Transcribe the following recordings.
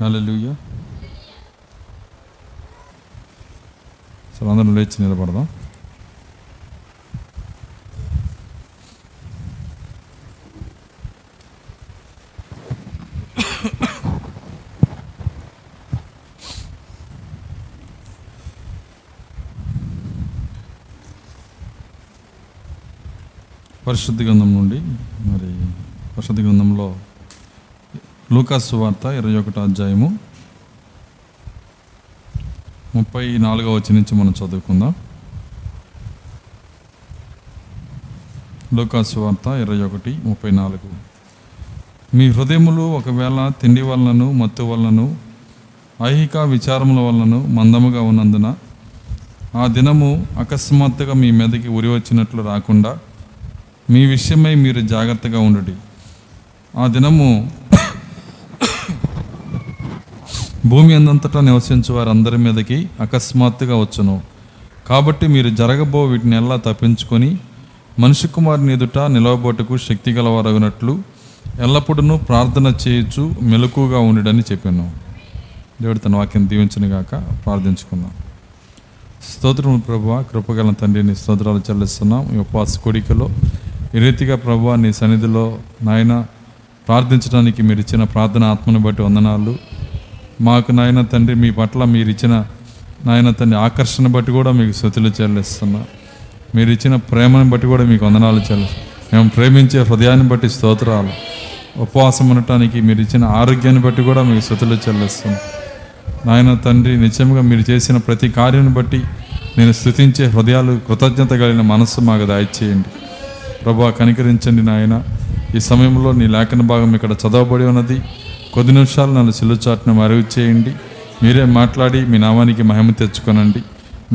హల్లెలూయా సరే అందరం లేచి నిలబడదాం పరిశుద్ధ గ్రంథం నుండి మరి పరిశుద్ధ గ్రంథంలో లూకాసు వార్త ఇరవై ఒకటో అధ్యాయము ముప్పై నాలుగో వచ్చి నుంచి మనం చదువుకుందాం. లూకాసు వార్త ఇరవై ఒకటి ముప్పై నాలుగు. మీ హృదయములు ఒకవేళ తిండి వలనను మత్తు వలనను ఐహిక విచారముల వలనను మందముగా ఉన్నందున ఆ దినము అకస్మాత్తుగా మీ మీదకి ఉరి వచ్చినట్లు రాకుండా మీ విషయమై మీరు జాగ్రత్తగా ఉండుడి. ఆ దినము భూమి అందంతటా నివసించు వారందరి మీదకి అకస్మాత్తుగా వచ్చును. కాబట్టి మీరు జరగబో వీటిని ఎలా తప్పించుకొని మనిషి కుమారుని ఎదుట నిలవబోటుకు శక్తి గలవారగినట్లు ఎల్లప్పుడూ ప్రార్థన చేయొచ్చు మెలకుగా ఉండుడని చెప్పాను. దేవుడు తన వాక్యం దీవించను గాక ప్రార్థించుకుందాం. స్తోత్రము ప్రభు కృపగల తండ్రిని స్తోత్రాలు చెల్లిస్తున్నాం. ఈ ఉపవాస కోడికలో ఈ రీతిగా ప్రభు నీ సన్నిధిలో నాయన ప్రార్థించడానికి మీరు ఇచ్చిన ప్రార్థన ఆత్మను బట్టి వందనాలు. మాకు నాయన తండ్రి మీ పట్ల మీరు ఇచ్చిన నాయన తండ్రి ఆకర్షణ బట్టి కూడా మీకు శృతులు చెల్లిస్తున్నా. మీరు ఇచ్చిన ప్రేమను బట్టి కూడా మీకు వందనాలు చెల్లిస్తాం మేము ప్రేమించే హృదయాన్ని బట్టి స్తోత్రాలు. ఉపవాసం ఉండటానికి మీరు ఇచ్చిన ఆరోగ్యాన్ని బట్టి కూడా మీకు శృతులు చెల్లిస్తున్నాం. నాయన తండ్రి నిజంగా మీరు చేసిన ప్రతి కార్యాన్ని బట్టి నేను స్థుతించే హృదయాలు కృతజ్ఞత కలిగిన మనస్సు మాకు దయచేయండి. ప్రభా కనికరించండి నాయన. ఈ సమయంలో నీ లేఖన భాగం ఇక్కడ చదవబడి ఉన్నది. కొద్ది నిమిషాలు నన్ను సిల్లుచాటును మరుగు చేయండి. మీరే మాట్లాడి మీ నామానికి మహిమ తెచ్చుకొనండి.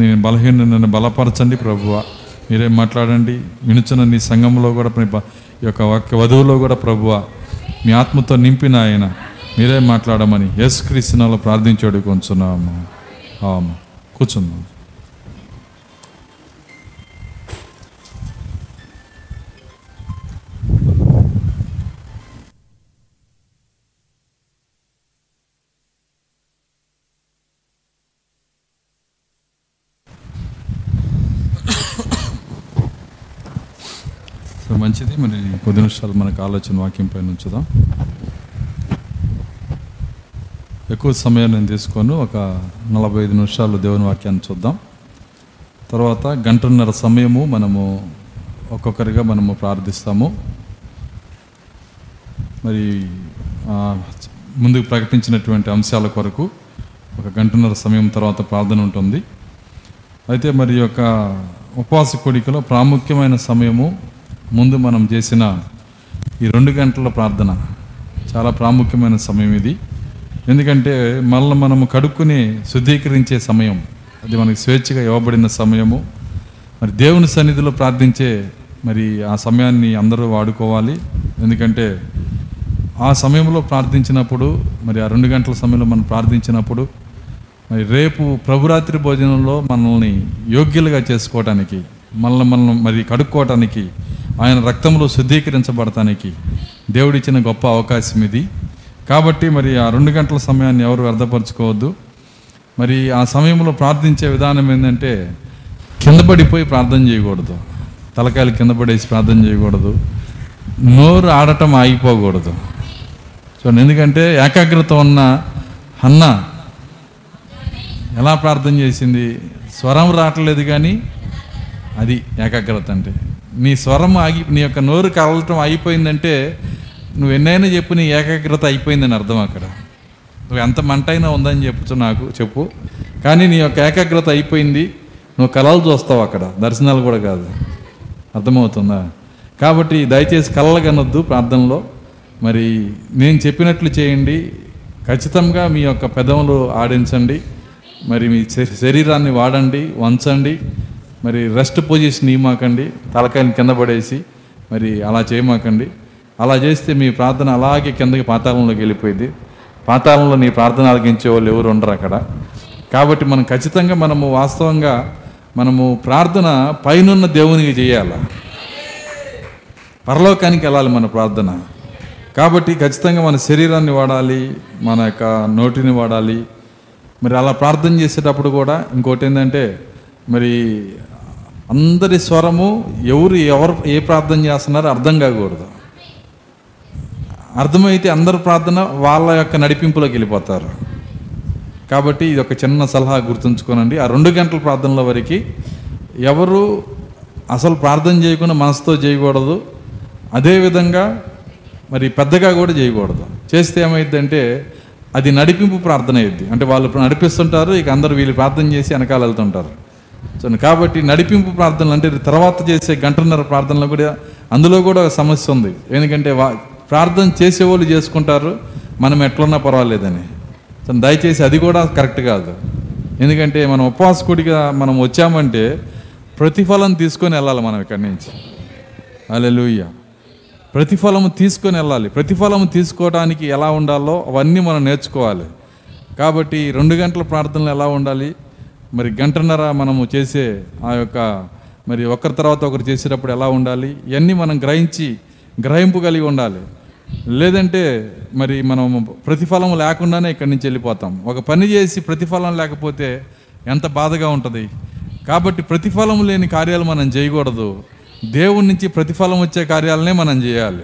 నేను బలహీన నన్ను బలపరచండి ప్రభువ. మీరే మాట్లాడండి. వినుచున్న నీ సంఘంలో కూడా ఈ యొక్క వాక్య వధువులో కూడా ప్రభువ. మీ ఆత్మతో నింపిన ఆయన. మీరే మాట్లాడమని యేసుక్రీస్తునాలో ప్రార్థించాడు కొంచున్నాము ఆమె మంచిది. మరి కొద్ది నిమిషాలు మనకు ఆలోచన వాక్యం పైన ఉంచుదాం. ఎక్కువ సమయం నేను తీసుకోను. ఒక నలభై ఐదు నిమిషాలు దేవుని వాక్యాన్ని చూద్దాం. తర్వాత గంటన్నర సమయము మనము ఒక్కొక్కరిగా మనము ప్రార్థిస్తాము. మరి ముందుకు ప్రకటించినటువంటి అంశాల కొరకు ఒక గంటన్నర సమయం తర్వాత ప్రార్థన ఉంటుంది. అయితే మరి యొక్క ఉపవాస కోడికలో ప్రాముఖ్యమైన సమయము ముందు మనం చేసిన ఈ రెండు గంటల ప్రార్థన చాలా ప్రాముఖ్యమైన సమయం ఇది. ఎందుకంటే మళ్ళీ మనము కడుక్కుని శుద్ధీకరించే సమయం అది మనకి స్వేచ్ఛగా ఇవ్వబడిన సమయము. మరి దేవుని సన్నిధిలో ప్రార్థించే మరి ఆ సమయాన్ని అందరూ వాడుకోవాలి. ఎందుకంటే ఆ సమయంలో ప్రార్థించినప్పుడు మరి ఆ రెండు గంటల సమయంలో మనం ప్రార్థించినప్పుడు మరి రేపు ప్రభురాత్రి భోజనంలో మనల్ని యోగ్యులుగా చేసుకోవటానికి మనల్ని మనం మరి కడుక్కోవటానికి ఆయన రక్తంలో శుద్ధీకరించబడటానికి దేవుడిచ్చిన గొప్ప అవకాశం ఇది. కాబట్టి మరి ఆ రెండు గంటల సమయాన్ని ఎవరు వ్యర్థపరచుకోవద్దు. మరి ఆ సమయంలో ప్రార్థించే విధానం ఏంటంటే కింద పడిపోయి ప్రార్థన చేయకూడదు. తలకాయలు కింద పడేసి ప్రార్థన చేయకూడదు. నోరు ఆడటం ఆగిపోకూడదు. చూడండి ఎందుకంటే ఏకాగ్రత ఉన్న అన్న ఎలా ప్రార్థన చేసింది? స్వరం రావట్లేదు కానీ అది ఏకాగ్రత అంటే. నీ స్వరం ఆగి నీ యొక్క నోరు కలవటం అయిపోయిందంటే నువ్వు ఎన్నైనా చెప్పు నీ ఏకాగ్రత అయిపోయిందని అర్థం అక్కడ. నువ్వు ఎంత మంటైనా ఉందని చెప్పచ్చు నాకు చెప్పు. కానీ నీ యొక్క ఏకాగ్రత అయిపోయింది నువ్వు కళలు చూస్తావు అక్కడ. దర్శనాలు కూడా కాదు. అర్థమవుతుందా? కాబట్టి దయచేసి కళలు కనొద్దు ప్రార్థనలో. మరి నేను చెప్పినట్లు చేయండి. ఖచ్చితంగా మీ యొక్క పెదవులు ఆడించండి. మరి మీ శ- శరీరాన్ని వాడండి వంచండి. మరి రెస్ట్ పొజిషన్ ఇవ్వమాకండి తలకాయని కింద పడేసి మరి అలా చేయమాకండి. అలా చేస్తే మీ ప్రార్థన అలాగే కిందకి పాతాళంలోకి వెళ్ళిపోయింది. పాతాళంలో నీ ప్రార్థన ఆలకించే వాళ్ళు ఎవరు ఉండరు అక్కడ. కాబట్టి మనం ఖచ్చితంగా మనము వాస్తవంగా మనము ప్రార్థన పైనున్న దేవునికి చేయాలి? పరలోకానికి వెళ్ళాలి మన ప్రార్థన. కాబట్టి ఖచ్చితంగా మన శరీరాన్ని వాడాలి మన యొక్క నోటిని వాడాలి. మరి అలా ప్రార్థన చేసేటప్పుడు కూడా ఇంకోటి ఏంటంటే మరి అందరి స్వరము ఎవరు ఎవరు ఏ ప్రార్థన చేస్తున్నారో అర్థం కాకూడదు. అర్థమైతే అందరు ప్రార్థన వాళ్ళ యొక్క నడిపింపులోకి వెళ్ళిపోతారు. కాబట్టి ఇది ఒక చిన్న సలహా గుర్తుంచుకోనండి. ఆ రెండు గంటల ప్రార్థనల వరకు ఎవరు అసలు ప్రార్థన చేయకుండా మనసుతో చేయకూడదు. అదేవిధంగా మరి పెద్దగా కూడా చేయకూడదు. చేస్తే ఏమైందంటే అది నడిపింపు ప్రార్థన అయ్యిద్ది అంటే వాళ్ళు నడిపిస్తుంటారు ఇక అందరూ వీళ్ళు ప్రార్థన చేసి వెనకాల వెళ్తుంటారు. సో కాబట్టి నడిపింపు ప్రార్థనలు అంటే తర్వాత చేసే గంటన్నర ప్రార్థనలు కూడా అందులో కూడా ఒక సమస్య ఉంది. ఎందుకంటే వా ప్రార్థన చేసేవాళ్ళు చేసుకుంటారు మనం ఎట్లున్నా పర్వాలేదని. సో దయచేసి అది కూడా కరెక్ట్ కాదు. ఎందుకంటే మనం ఉపవాసకుడిగా మనం వచ్చామంటే ప్రతిఫలం తీసుకొని వెళ్ళాలి మనం ఇక్కడి నుంచి. అలెలుయ్య ప్రతిఫలము తీసుకొని వెళ్ళాలి. ప్రతిఫలము తీసుకోవడానికి ఎలా ఉండాలో అవన్నీ మనం నేర్చుకోవాలి. కాబట్టి రెండు గంటల ప్రార్థనలు ఎలా ఉండాలి? మరి గంటన్నర మనము చేసే ఆ యొక్క మరి ఒకరి తర్వాత ఒకరు చేసేటప్పుడు ఎలా ఉండాలి? ఇవన్నీ మనం గ్రహించి గ్రహింపు కలిగి ఉండాలి. లేదంటే మరి మనం ప్రతిఫలం లేకుండానే ఇక్కడి నుంచి వెళ్ళిపోతాం. ఒక పని చేసి ప్రతిఫలం లేకపోతే ఎంత బాధగా ఉంటుంది? కాబట్టి ప్రతిఫలం లేని కార్యాలు మనం చేయకూడదు. దేవుడి నుంచి ప్రతిఫలం వచ్చే కార్యాలనే మనం చేయాలి.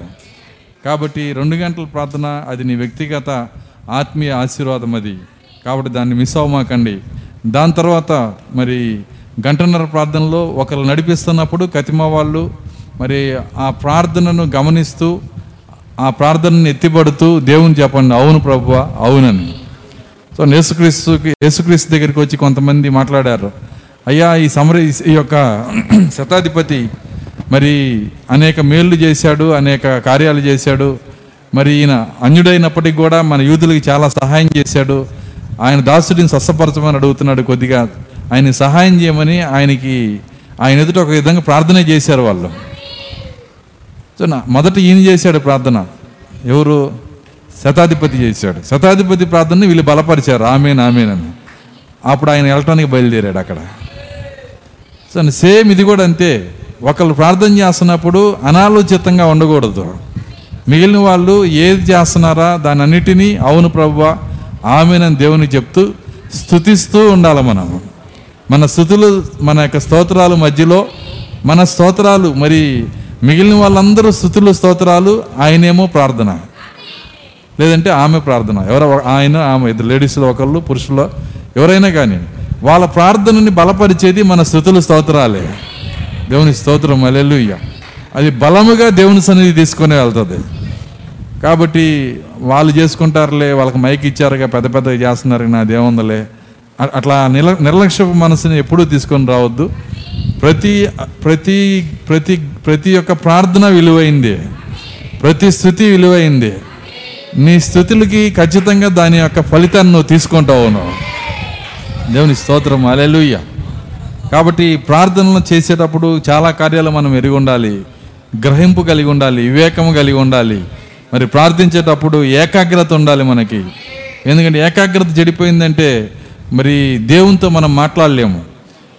కాబట్టి రెండు గంటల ప్రార్థన అది నీ వ్యక్తిగత ఆత్మీయ ఆశీర్వాదం అది. కాబట్టి దాన్ని మిస్ అవ్వమాకండి. దాని తర్వాత మరి గంటన్నర ప్రార్థనలో ఒకరు నడిపిస్తున్నప్పుడు కతిమ వాళ్ళు మరి ఆ ప్రార్థనను గమనిస్తూ ఆ ప్రార్థనను ఎత్తిపడుతూ దేవుని చెప్పండి అవును ప్రభు అవునని. సో యేసుక్రీస్తుకి యేసుక్రీస్తు దగ్గరికి వచ్చి కొంతమంది మాట్లాడారు. అయ్యా ఈ సమర ఈ యొక్క శతాధిపతి మరి అనేక మేళ్ళు చేశాడు అనేక కార్యాలు చేశాడు. మరి ఈయన అన్యుడైనప్పటికీ కూడా మన యూదులకి చాలా సహాయం చేశాడు. ఆయన దాసుడిని స్వస్థపరచమని అడుగుతున్నాడు కొద్దిగా. ఆయన సహాయం చేయమని ఆయనకి ఆయన ఎదుట ఒక విధంగా ప్రార్థన చేశారు వాళ్ళు. సో మొదట ఈయన చేశాడు ప్రార్థన. ఎవరు? శతాధిపతి చేశాడు. శతాధిపతి ప్రార్థనని వీళ్ళు బలపరిచారు. ఆమెన్ ఆమెన్ అని. అప్పుడు ఆయన వెళ్ళటానికి బయలుదేరాడు అక్కడ. సో సేమ్ ఇది కూడా అంతే. ఒకళ్ళు ప్రార్థన చేస్తున్నప్పుడు అనాలోచితంగా ఉండకూడదు. మిగిలిన వాళ్ళు ఏది చేస్తున్నారా? దాని అన్నిటినీ అవును ప్రభువా ఆమెనని దేవుని చెప్తూ స్థుతిస్తూ ఉండాలి మనం. మన స్థుతులు మన యొక్క స్తోత్రాల మధ్యలో మన స్తోత్రాలు మరి మిగిలిన వాళ్ళందరూ స్థుతులు స్తోత్రాలు ఆయనేమో ప్రార్థన. లేదంటే ఆమె ప్రార్థన. ఎవరో ఆయన ఆమె ఇద్దరు లేడీస్లో ఒకళ్ళు పురుషుల్లో ఎవరైనా కానీ వాళ్ళ ప్రార్థనని బలపరిచేది మన స్థుతులు స్తోత్రాలే. దేవుని స్తోత్రం అలెలుయ్య అది బలముగా దేవుని సన్నిధి తీసుకొని వెళ్తుంది. కాబట్టి వాళ్ళు చేసుకుంటారులే వాళ్ళకి మైక్ ఇచ్చారుగా పెద్ద పెద్దగా చేస్తున్నారు నా దేవందలే అట్లా నిల నిర్లక్ష్యపు మనసుని ఎప్పుడూ తీసుకొని రావద్దు. ప్రతి ప్రతి ప్రతి ప్రతి ఒక్క ప్రార్థన విలువైంది. ప్రతి స్థుతి విలువైంది. నీ స్థుతులకి ఖచ్చితంగా దాని యొక్క ఫలితాన్ని నువ్వు తీసుకుంటావు నువ్వు. దేవుని స్తోత్రం అలెలుయ్య కాబట్టి ప్రార్థనలు చేసేటప్పుడు చాలా కార్యాలు మనం ఎరిగి ఉండాలి. గ్రహింపు కలిగి ఉండాలి వివేకము కలిగి ఉండాలి. మరి ప్రార్థించేటప్పుడు ఏకాగ్రత ఉండాలి మనకి. ఎందుకంటే ఏకాగ్రత చెడిపోయిందంటే మరి దేవునితో మనం మాట్లాడలేము.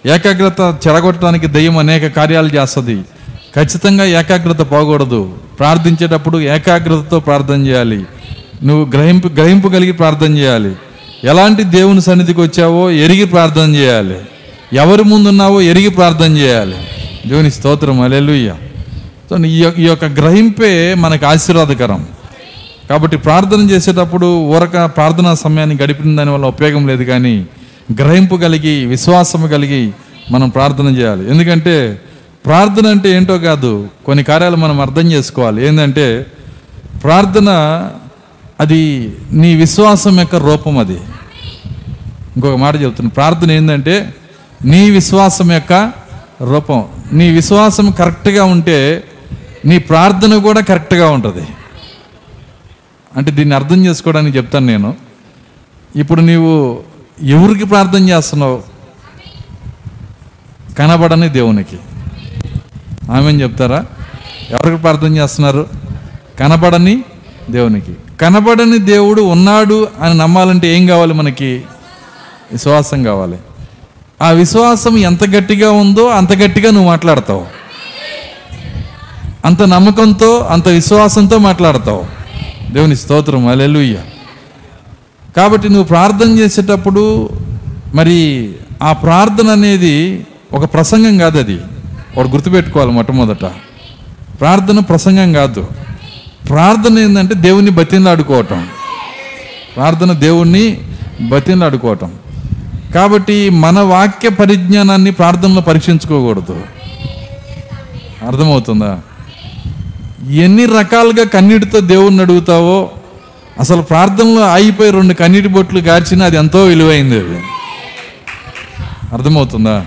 ఏకాగ్రత చెడగొట్టడానికి దయ్యం అనేక కార్యాలు చేస్తుంది. ఖచ్చితంగా ఏకాగ్రత పోకూడదు. ప్రార్థించేటప్పుడు ఏకాగ్రతతో ప్రార్థన చేయాలి. నువ్వు గ్రహింపు గ్రహింపు కలిగి ప్రార్థన చేయాలి. ఎలాంటి దేవుని సన్నిధికి వచ్చావో ఎరిగి ప్రార్థన చేయాలి. ఎవరి ముందున్నావో ఎరిగి ప్రార్థన చేయాలి. దేవుని స్తోత్రం. అలెలుయ్య ఈ యొక్క- ఈ యొక్క గ్రహింపే మనకు ఆశీర్వాదకరం. కాబట్టి ప్రార్థన చేసేటప్పుడు ఊరక ప్రార్థనా సమయాన్ని గడిపిన దాని వల్ల ఉపయోగం లేదు కానీ గ్రహింపు కలిగి విశ్వాసము కలిగి మనం ప్రార్థన చేయాలి. ఎందుకంటే ప్రార్థన అంటే ఏంటో కాదు కొన్ని కార్యాలు మనం అర్థం చేసుకోవాలి. ఏంటంటే ప్రార్థన అది నీ విశ్వాసం యొక్క రూపం అది. ఇంకొక మాట చెబుతున్నాను ప్రార్థన ఏంటంటే నీ విశ్వాసం యొక్క రూపం. నీ విశ్వాసం కరెక్ట్గా ఉంటే నీ ప్రార్థన కూడా కరెక్ట్గా ఉంటుంది. అంటే దీన్ని అర్థం చేసుకోవడానికి చెప్తాను నేను. ఇప్పుడు నీవు ఎవరికి ప్రార్థన చేస్తున్నావు? కనబడని దేవునికి. ఆమె చెప్తారా? ఎవరికి ప్రార్థన చేస్తున్నారు? కనబడని దేవునికి. కనబడని దేవుడు ఉన్నాడు అని నమ్మాలంటే ఏం కావాలి మనకి? విశ్వాసం కావాలి. ఆ విశ్వాసం ఎంత గట్టిగా ఉందో అంత గట్టిగా నువ్వు మాట్లాడతావు. అంత నమ్మకంతో అంత విశ్వాసంతో మాట్లాడతావు. దేవుని స్తోత్రం అలెలుయ్య కాబట్టి నువ్వు ప్రార్థన చేసేటప్పుడు మరి ఆ ప్రార్థన అనేది ఒక ప్రసంగం కాదు అది. వాడు గుర్తుపెట్టుకోవాలి మొట్టమొదట. ప్రార్థన ప్రసంగం కాదు. ప్రార్థన ఏంటంటే దేవుణ్ణి బతిందాడుకోవటం ప్రార్థన దేవుణ్ణి బతిలాడుకోవటం కాబట్టి మన వాక్య పరిజ్ఞానాన్ని ప్రార్థనలో పరీక్షించుకోకూడదు. అర్థమవుతుందా? ఎన్ని రకాలుగా కన్నీటితో దేవుణ్ణి అడుగుతావో అసలు ప్రార్థనలో ఆగిపోయి రెండు కన్నీటి బొట్లు గార్చినా అది ఎంతో విలువైంది అది. అర్థమవుతుందా?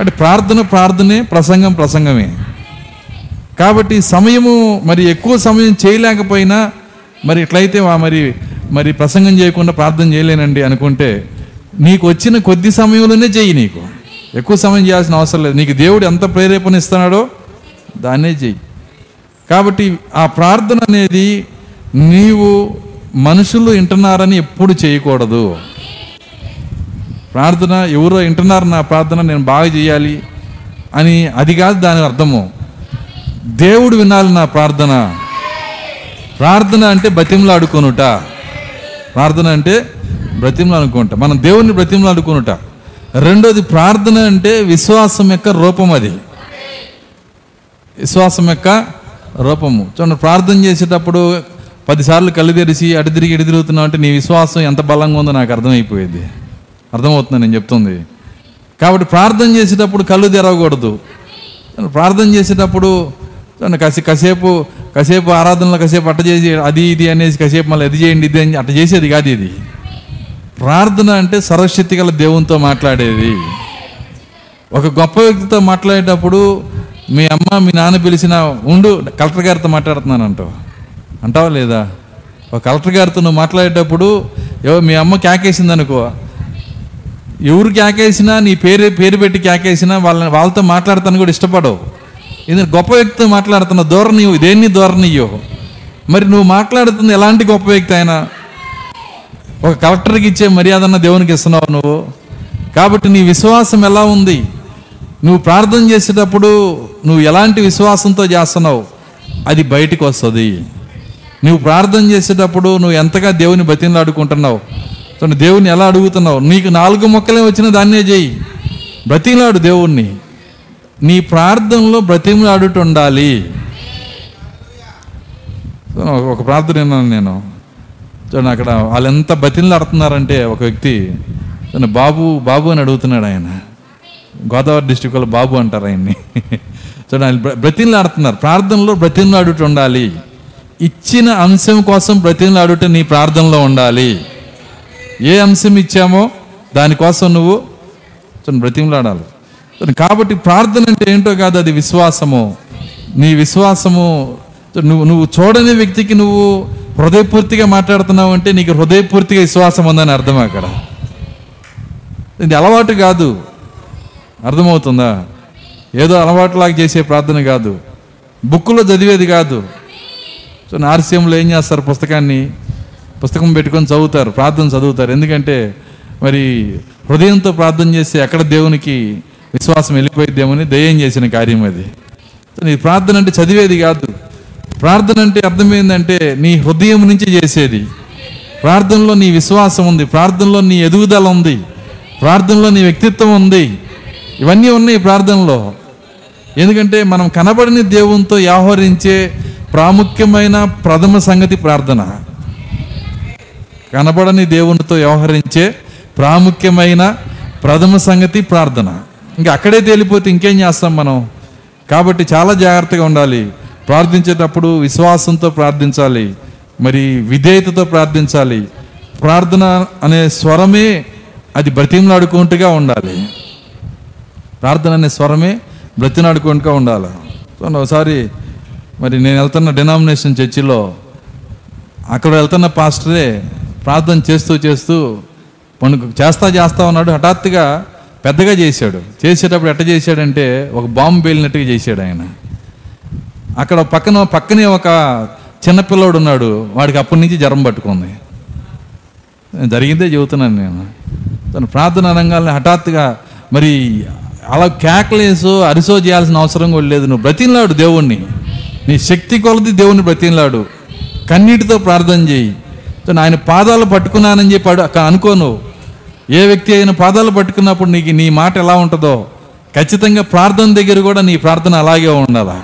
అంటే ప్రార్థన ప్రార్థనే ప్రసంగం ప్రసంగమే. కాబట్టి సమయము మరి ఎక్కువ సమయం చేయలేకపోయినా మరి ఇట్లయితే మరి మరి ప్రసంగం చేయకుండా ప్రార్థన చేయలేనండి అనుకుంటే నీకు వచ్చిన కొద్ది సమయంలోనే చెయ్యి నీకు. ఎక్కువ సమయం చేయాల్సిన అవసరం లేదు. నీకు దేవుడు ఎంత ప్రేరేపణ ఇస్తున్నాడో దాన్నే చెయ్యి. కాబట్టి ఆ ప్రార్థన అనేది నీవు మనుషులు వింటున్నారని ఎప్పుడు చేయకూడదు. ప్రార్థన ఎవరో వింటున్నారు నా ప్రార్థన నేను బాగా చేయాలి అని అది కాదు దాని అర్థము. దేవుడు వినాలి నా ప్రార్థన. ప్రార్థన అంటే బతిమలాడుకొనుట ప్రార్థన అంటే బ్రతిమలాడుకుంటా మనం దేవుణ్ణి బ్రతిమలాడుకొనుట. రెండోది ప్రార్థన అంటే విశ్వాసం యొక్క రూపం అది. విశ్వాసం యొక్క రూపము. చూడండి ప్రార్థన చేసేటప్పుడు పదిసార్లు కళ్ళు తెరిచి అటు తిరిగి ఇటు తిరుగుతున్నావు అంటే నీ విశ్వాసం ఎంత బలంగా ఉందో నాకు అర్థమైపోయేది. అర్థమవుతుంది నేను చెప్తుంది. కాబట్టి ప్రార్థన చేసేటప్పుడు కళ్ళు తెరవకూడదు. ప్రార్థన చేసేటప్పుడు కసి కాసేపు కాసేపు ఆరాధనలో కాసేపు అట్ట చేసి అది ఇది అనేసి కాసేపు మళ్ళీ అది చేయండి ఇది అని అట్ట చేసేది కాదు ఇది. ప్రార్థన అంటే సర్వశక్తి గల దేవునితో మాట్లాడేది. ఒక గొప్ప వ్యక్తితో మాట్లాడేటప్పుడు మీ అమ్మ మీ నాన్న పిలిచిన ఉండు కలెక్టర్ గారితో మాట్లాడుతున్నాను అంటావు. అంటావా లేదా? ఒక కలెక్టర్ గారితో నువ్వు మాట్లాడేటప్పుడు ఏవో మీ అమ్మ కేకేసింది అనుకో. ఎవరు కేకేసినా నీ పేరు పేరు పెట్టి కేకేసినా వాళ్ళని వాళ్ళతో మాట్లాడతాను కూడా ఇష్టపడవు. ఇది గొప్ప వ్యక్తితో మాట్లాడుతున్న ధోరణి దేన్ని ధోరణియో మరి నువ్వు మాట్లాడుతుంది ఎలాంటి గొప్ప వ్యక్తి అయినా? ఒక కలెక్టర్కి ఇచ్చే మర్యాదన్న దేవునికి ఇస్తున్నావు నువ్వు. కాబట్టి నీ విశ్వాసం ఎలా ఉంది? నువ్వు ప్రార్థన చేసేటప్పుడు నువ్వు ఎలాంటి విశ్వాసంతో చేస్తున్నావు? అది బయటికి వస్తుంది. నువ్వు ప్రార్థన చేసేటప్పుడు నువ్వు ఎంతగా దేవుని బతిలాడుకుంటున్నావు దేవుని ఎలా అడుగుతున్నావు? నీకు నాలుగు మొక్కలే వచ్చిన దాన్నే చేయి. బ్రతిలాడు దేవుణ్ణి. నీ ప్రార్థనలో బ్రతిమలాడుట ఉండాలి. ఒక ప్రార్థన విన్నాను నేను. చూడండి అక్కడ వాళ్ళు ఎంత బతిలాడుతున్నారంటే ఒక వ్యక్తి బాబు బాబు అని అడుగుతున్నాడు ఆయన. గోదావరి డిస్టిక్లో బాబు అంటారు ఆయన్ని. చూడండి ఆయన బ్ర- బ్రతిమలాడుతున్నారు ప్రార్థనలో బ్రతిమలాడుట ఉండాలి. ఇచ్చిన అంశం కోసం బ్రతిమలాడుట నీ ప్రార్థనలో ఉండాలి. ఏ అంశం ఇచ్చామో దానికోసం నువ్వు చూడండి బ్రతిమలాడాలి కాబట్టి ప్రార్థన అంటే ఏంటో కాదు అది విశ్వాసము. నీ విశ్వాసము నువ్వు నువ్వు చూడని వ్యక్తికి నువ్వు హృదయపూర్తిగా మాట్లాడుతున్నావు అంటే నీకు హృదయపూర్తిగా విశ్వాసం ఉందని అర్థం అక్కడ. ఇది అలవాటు కాదు. అర్థమవుతుందా? ఏదో అలవాటులాగా చేసే ప్రార్థన కాదు. బుక్కులో చదివేది కాదు. సో ఆర్సీఎంలో ఏం చేస్తారు పుస్తకాన్ని? పుస్తకం పెట్టుకొని చదువుతారు ప్రార్థన చదువుతారు. ఎందుకంటే మరి హృదయంతో ప్రార్థన చేసి ఎక్కడ దేవునికి విశ్వాసం వెళ్ళిపోయిద్దేమని దయ్యం చేసిన కార్యం అది. సో నీ ప్రార్థన అంటే చదివేది కాదు. ప్రార్థన అంటే అర్థమైందంటే నీ హృదయం నుంచి చేసేది. ప్రార్థనలో నీ విశ్వాసం ఉంది. ప్రార్థనలో నీ ఎదుగుదల ఉంది. ప్రార్థనలో నీ వ్యక్తిత్వం ఉంది. ఇవన్నీ ఉన్నాయి ప్రార్థనలో. ఎందుకంటే మనం కనబడిన దేవునితో వ్యవహరించే ప్రాముఖ్యమైన ప్రథమ సంగతి ప్రార్థన. కనబడని దేవునితో వ్యవహరించే ప్రాముఖ్యమైన ప్రథమ సంగతి ప్రార్థన. ఇంకా అక్కడే తేలిపోతే ఇంకేం చేస్తాం మనం? కాబట్టి చాలా జాగ్రత్తగా ఉండాలి. ప్రార్థించేటప్పుడు విశ్వాసంతో ప్రార్థించాలి. మరి విధేయతతో ప్రార్థించాలి. ప్రార్థన అనే స్వరమే అది బ్రతిమలాడుకుంటుగా ఉండాలి. ప్రార్థన అనే స్వరమే బ్రతినాడుకుంటూ ఉండాలి. చూడండి ఒకసారి మరి నేను వెళ్తున్న డినామినేషన్ చర్చిలో అక్కడ వెళ్తున్న పాస్టరే ప్రార్థన చేస్తూ చేస్తూ పండుగ చేస్తా చేస్తా ఉన్నాడు. హఠాత్తుగా పెద్దగా చేశాడు. చేసేటప్పుడు ఎట్ట చేశాడంటే ఒక బాంబు పేలినట్టుగా చేశాడు ఆయన. అక్కడ పక్కన పక్కనే ఒక చిన్నపిల్లోడు ఉన్నాడు. వాడికి అప్పటి నుంచి జ్వరం పట్టుకుంది. జరిగిందే చెబుతున్నాను నేను. తను ప్రార్థన రంగాల్ని హఠాత్తుగా మరి అలా కేకలేసో అరిసో చేయాల్సిన అవసరం కూడా లేదు. నువ్వు బ్రతిలాడు దేవుణ్ణి. నీ శక్తి కొలది దేవుణ్ణి బ్రతిలాడు కన్నీటితో ప్రార్థన చేయి. ఆయన పాదాలు పట్టుకున్నానని చెప్పి అడు- అనుకోను. ఏ వ్యక్తి అయిన పాదాలు పట్టుకున్నప్పుడు నీకు నీ మాట ఎలా ఉంటుందో ఖచ్చితంగా ప్రార్థన దగ్గర కూడా నీ ప్రార్థన అలాగే ఉండాలా?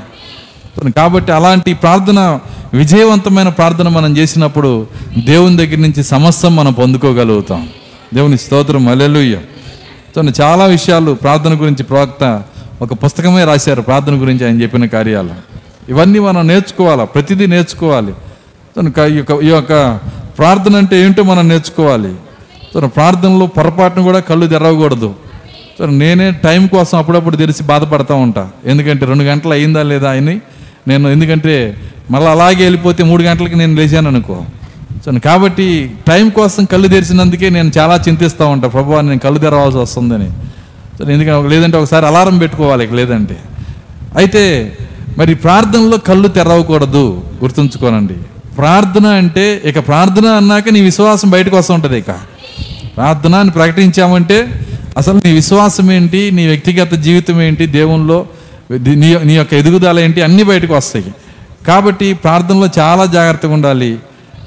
కాబట్టి అలాంటి ప్రార్థన విజయవంతమైన ప్రార్థన మనం చేసినప్పుడు దేవుని దగ్గర నుంచి సమస్తం మనం పొందుకోగలుగుతాం. దేవుని స్తోత్రం. అలెలుయ్య చూడండి చాలా విషయాలు ప్రార్థన గురించి ప్రవక్త ఒక పుస్తకమే రాశారు ప్రార్థన గురించి ఆయన చెప్పిన కార్యాలు. ఇవన్నీ మనం నేర్చుకోవాలి? ప్రతిదీ నేర్చుకోవాలి. ఈ యొక్క ఈ యొక్క ప్రార్థన అంటే ఏంటో మనం నేర్చుకోవాలి. చూడండి ప్రార్థనలో పొరపాటును కూడా కళ్ళు తెరవకూడదు. చూడండి నేనే టైం కోసం అప్పుడప్పుడు తెలిసి బాధపడతా ఉంటా. ఎందుకంటే రెండు గంటలు అయిందా లేదా అని నేను ఎందుకంటే మళ్ళీ అలాగే వెళ్ళిపోతే మూడు గంటలకి నేను లేచాను అనుకో. సో కాబట్టి టైం కోసం కళ్ళు తెరిచినందుకే నేను చాలా చింతిస్తూ ఉంటా. ప్రభు నేను కళ్ళు తెరవాల్సి వస్తుందని. సో ఎందుకంటే లేదంటే ఒకసారి అలారం పెట్టుకోవాలి లేదంటే. అయితే మరి ప్రార్థనలో కళ్ళు తెరవకూడదు గుర్తుంచుకోనండి. ప్రార్థన అంటే ఇక ప్రార్థన అన్నాక నీ విశ్వాసం బయటకు వస్తూ ఉంటుంది ఇక. ప్రార్థన అని ప్రకటించామంటే అసలు నీ విశ్వాసం ఏంటి నీ వ్యక్తిగత జీవితం ఏంటి దేవుల్లో నీ నీ యొక్క ఎదుగుదల ఏంటి అన్నీ బయటకు వస్తాయి. కాబట్టి ప్రార్థనలో చాలా జాగ్రత్తగా ఉండాలి.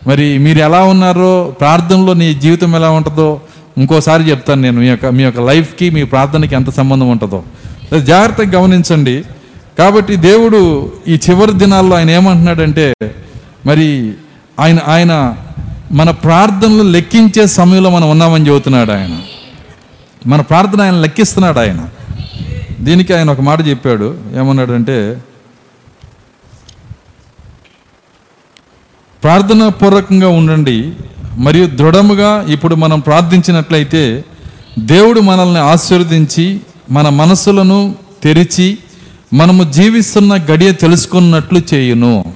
మరి మీరు ఎలా ఉన్నారో ప్రార్థనలో నీ జీవితం ఎలా ఉంటుందో ఇంకోసారి చెప్తాను నేను. మీ యొక్క మీ యొక్క లైఫ్కి మీ ప్రార్థనకి ఎంత సంబంధం ఉంటుందో. జాగ్రత్తగా గమనించండి. కాబట్టి దేవుడు ఈ చివరి దినాల్లో ఆయన ఏమంటున్నాడంటే మరి ఆయన ఆయన మన ప్రార్థనలు లెక్కించే సమయంలో మనం ఉన్నామని చెబుతున్నాడు ఆయన. మన ప్రార్థన ఆయన లెక్కిస్తున్నాడు ఆయన. దీనికి ఆయన ఒక మాట చెప్పాడు. ఏమన్నాడంటే ప్రార్థన పూర్వకంగా ఉండండి. మరియు దృఢముగా ఇప్పుడు మనం ప్రార్థించినట్లయితే దేవుడు మనల్ని ఆశీర్వదించి మన మనసులను తెరిచి మనము జీవిస్తున్న గడియ తెలుసుకున్నట్లు చేయును.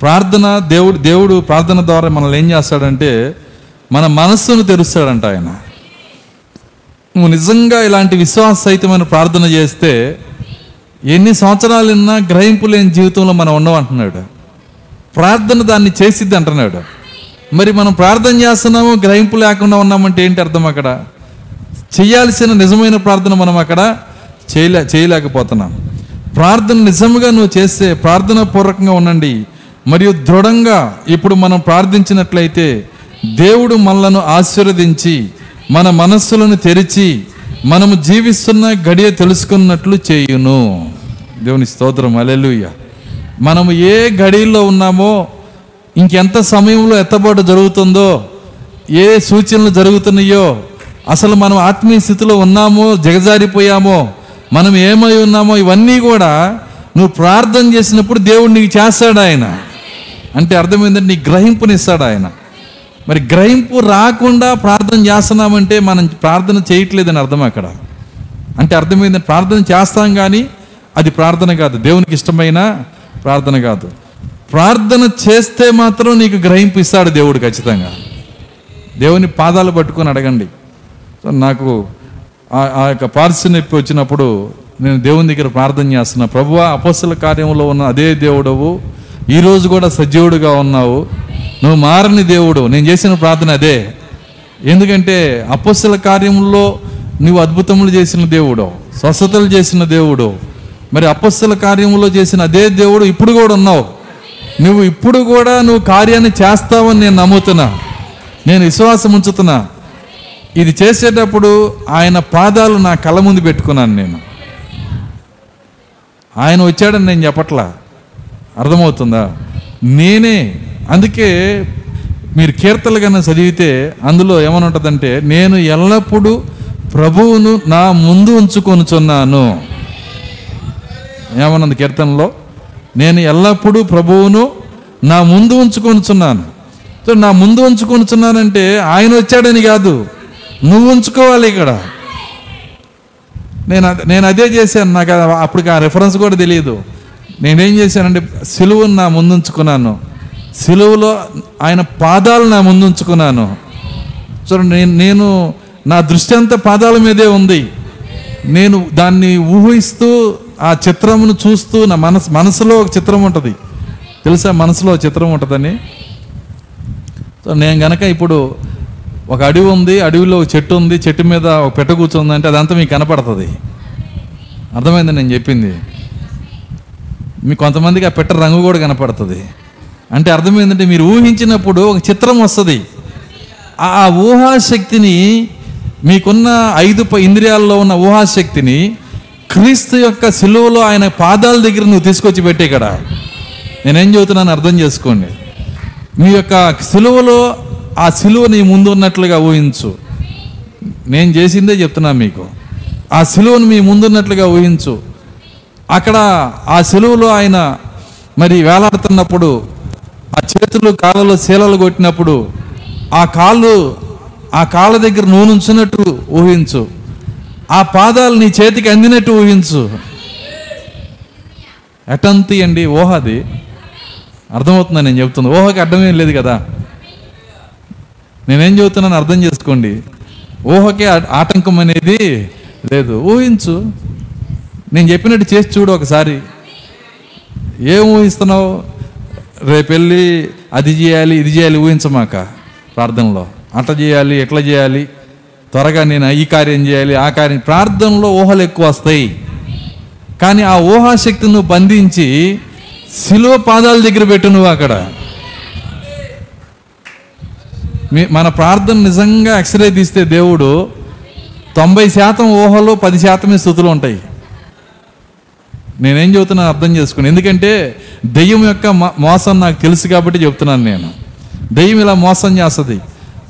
ప్రార్థన దేవుడు దేవుడు ప్రార్థన ద్వారా మనల్ని ఏం చేస్తాడంటే మన మనస్సును తెరుస్తాడంట ఆయన. నువ్వు నిజంగా ఇలాంటి విశ్వాసహితమైన ప్రార్థన చేస్తే ఎన్ని సంవత్సరాలు గ్రహింపు లేని జీవితంలో మనం ఉండమంటున్నాడు. ప్రార్థన దాన్ని చేసిద్ది అంటున్నాడు. మరి మనం ప్రార్థన చేస్తున్నాము గ్రహింపు లేకుండా ఉన్నామంటే ఏంటి అర్థం అక్కడ? చేయాల్సిన నిజమైన ప్రార్థన మనం అక్కడ చేయలే చేయలేకపోతున్నాం. ప్రార్థన నిజంగా నువ్వు చేస్తే ప్రార్థన పూర్వకంగా ఉండండి. మరియు దృఢంగా ఇప్పుడు మనం ప్రార్థించినట్లయితే దేవుడు మనలను ఆశీర్వదించి మన మనస్సులను తెరిచి మనము జీవిస్తున్న గడియ తెలుసుకున్నట్లు చేయును. దేవుని స్తోత్రం. అలెలుయ్య మనము ఏ గడిలో ఉన్నామో ఇంకెంత సమయంలో ఎత్తబాటు జరుగుతుందో ఏ సూచనలు జరుగుతున్నాయో అసలు మనం ఆత్మీయ స్థితిలో ఉన్నామో జగజారిపోయామో మనం ఏమై ఉన్నామో ఇవన్నీ కూడా నువ్వు ప్రార్థన చేసినప్పుడు దేవుడు నీకు చేస్తాడు ఆయన. అంటే అర్థమైందంటే నీ గ్రహింపునిస్తాడు ఆయన. మరి గ్రహింపు రాకుండా ప్రార్థన చేస్తున్నామంటే మనం ప్రార్థన చేయట్లేదని అర్థం అక్కడ. అంటే అర్థమైంది ప్రార్థన చేస్తాం కానీ అది ప్రార్థన కాదు. దేవునికి ఇష్టమైన ప్రార్థన కాదు. ప్రార్థన చేస్తే మాత్రం నీకు గ్రహింపు ఇస్తాడు దేవుడు ఖచ్చితంగా. దేవుని పాదాలు పట్టుకొని అడగండి. సో నాకు ఆ- ఆ యొక్క పార్సి నొప్పి వచ్చినప్పుడు నేను దేవుని దగ్గర ప్రార్థన చేస్తున్నా. ప్రభు అపస్సుల కార్యంలో ఉన్న అదే దేవుడవు. ఈరోజు కూడా సజీవుడుగా ఉన్నావు. నువ్వు మారని దేవుడు. నేను చేసిన ప్రార్థన అదే. ఎందుకంటే అపస్సుల కార్యంలో నువ్వు అద్భుతములు చేసిన దేవుడు స్వస్థతలు చేసిన దేవుడు. మరి అపస్సుల కార్యంలో చేసిన అదే దేవుడు ఇప్పుడు కూడా ఉన్నావు. నువ్వు ఇప్పుడు కూడా నువ్వు కార్యాన్ని చేస్తావని నేను నమ్ముతున్నా. నేను విశ్వాసం ఉంచుతున్నా. ఇది చేసేటప్పుడు ఆయన పాదాలు నా కళ్ళ ముందు పెట్టుకున్నాను నేను. ఆయన వచ్చాడని నేను చెప్పట్లా? అర్థమవుతుందా? నేనే. అందుకే మీరు కీర్తనలు కన్నా చదివితే అందులో ఏమని ఉంటుందంటే నేను ఎల్లప్పుడూ ప్రభువును నా ముందు ఉంచుకొనుచున్నాను. ఏమన్నది కీర్తనలో? నేను ఎల్లప్పుడూ ప్రభువును నా ముందు ఉంచుకొనుచున్నాను. సో నా ముందు ఉంచుకొనుచున్నానంటే ఆయన వచ్చాడని కాదు. నువ్వు ఉంచుకోవాలి ఇక్కడ. నేను అదే నేను అదే చేశాను. నాకు అప్పటికి ఆ రెఫరెన్స్ కూడా తెలియదు. నేనేం చేశానంటే సిలువను నా ముందు ఉంచుకున్నాను. సిలువలో ఆయన పాదాలు నా ముందు ఉంచుకున్నాను. చూడండి నేను నేను నా దృష్టి అంతా పాదాల మీదే ఉంది. నేను దాన్ని ఊహిస్తూ ఆ చిత్రమును చూస్తూ నా మనసు మనసులో ఒక చిత్రం ఉంటుంది. తెలుసా? మనసులో చిత్రం ఉంటుందని. సో నేను గనక ఇప్పుడు ఒక అడవి ఉంది అడవిలో ఒక చెట్టు ఉంది చెట్టు మీద ఒక పెట్ట కూర్చుంది అంటే అదంతా మీకు కనపడుతుంది. అర్థమైంది నేను చెప్పింది? మీకు కొంతమందికి ఆ పెట్ట రంగు కూడా కనపడుతుంది. అంటే అర్థం ఏంటంటే మీరు ఊహించినప్పుడు ఒక చిత్రం వస్తుంది. ఆ ఊహాశక్తిని మీకున్న ఐదు ఇంద్రియాల్లో ఉన్న ఊహాశక్తిని క్రీస్తు యొక్క సిలువలో ఆయన పాదాల దగ్గర నువ్వు తీసుకొచ్చి పెట్టి ఇక్కడ. నేనేం చెబుతున్నాను అర్థం చేసుకోండి. మీ యొక్క సిలువలో ఆ సిలువ నీ ముందు ఉన్నట్లుగా ఊహించు. నేను చేసిందే చెప్తున్నా మీకు. ఆ సిలువను మీ ముందున్నట్లుగా ఊహించు. అక్కడ ఆ సిలువలో ఆయన మరి వేలాడుతున్నప్పుడు ఆ చేతులు కాళ్ళలో శీలలు కొట్టినప్పుడు ఆ కాళ్ళు ఆ కాళ్ళ దగ్గర నూనె ఉంచినట్టు ఊహించు. ఆ పాదాలు నీ చేతికి అందినట్టు ఊహించు. ఎటంతి అండి ఊహ అది అర్థమవుతుందా నేను చెప్తుంది? ఊహకి అర్థమేం లేదు కదా. నేనేం చెబుతున్నాను అర్థం చేసుకోండి. ఊహకే ఆటంకం అనేది లేదు. ఊహించు. నేను చెప్పినట్టు చేసి చూడు ఒకసారి. ఏం ఊహిస్తున్నావు? రేపు వెళ్ళి అది చేయాలి ఇది చేయాలి ఊహించమాక ప్రార్థనలో. అట్లా చేయాలి ఎట్లా చేయాలి? త్వరగా నేను ఈ కార్యం చేయాలి ఆ కార్యం ప్రార్థనలో ఊహలు ఎక్కువ వస్తాయి. కానీ ఆ ఊహాశక్తిని నువ్వు బంధించి శిలువ పాదాల దగ్గర పెట్టు నువ్వు అక్కడ. మీ మన ప్రార్థన నిజంగా ఎక్స్రే తీస్తే దేవుడు తొంభై శాతం ఊహలో పది శాతమే స్థుతులు ఉంటాయి. నేనేం చెబుతున్నాను అర్థం చేసుకుని ఎందుకంటే దెయ్యం యొక్క మోసం నాకు తెలుసు కాబట్టి చెప్తున్నాను నేను. దెయ్యం ఇలా మోసం చేస్తుంది.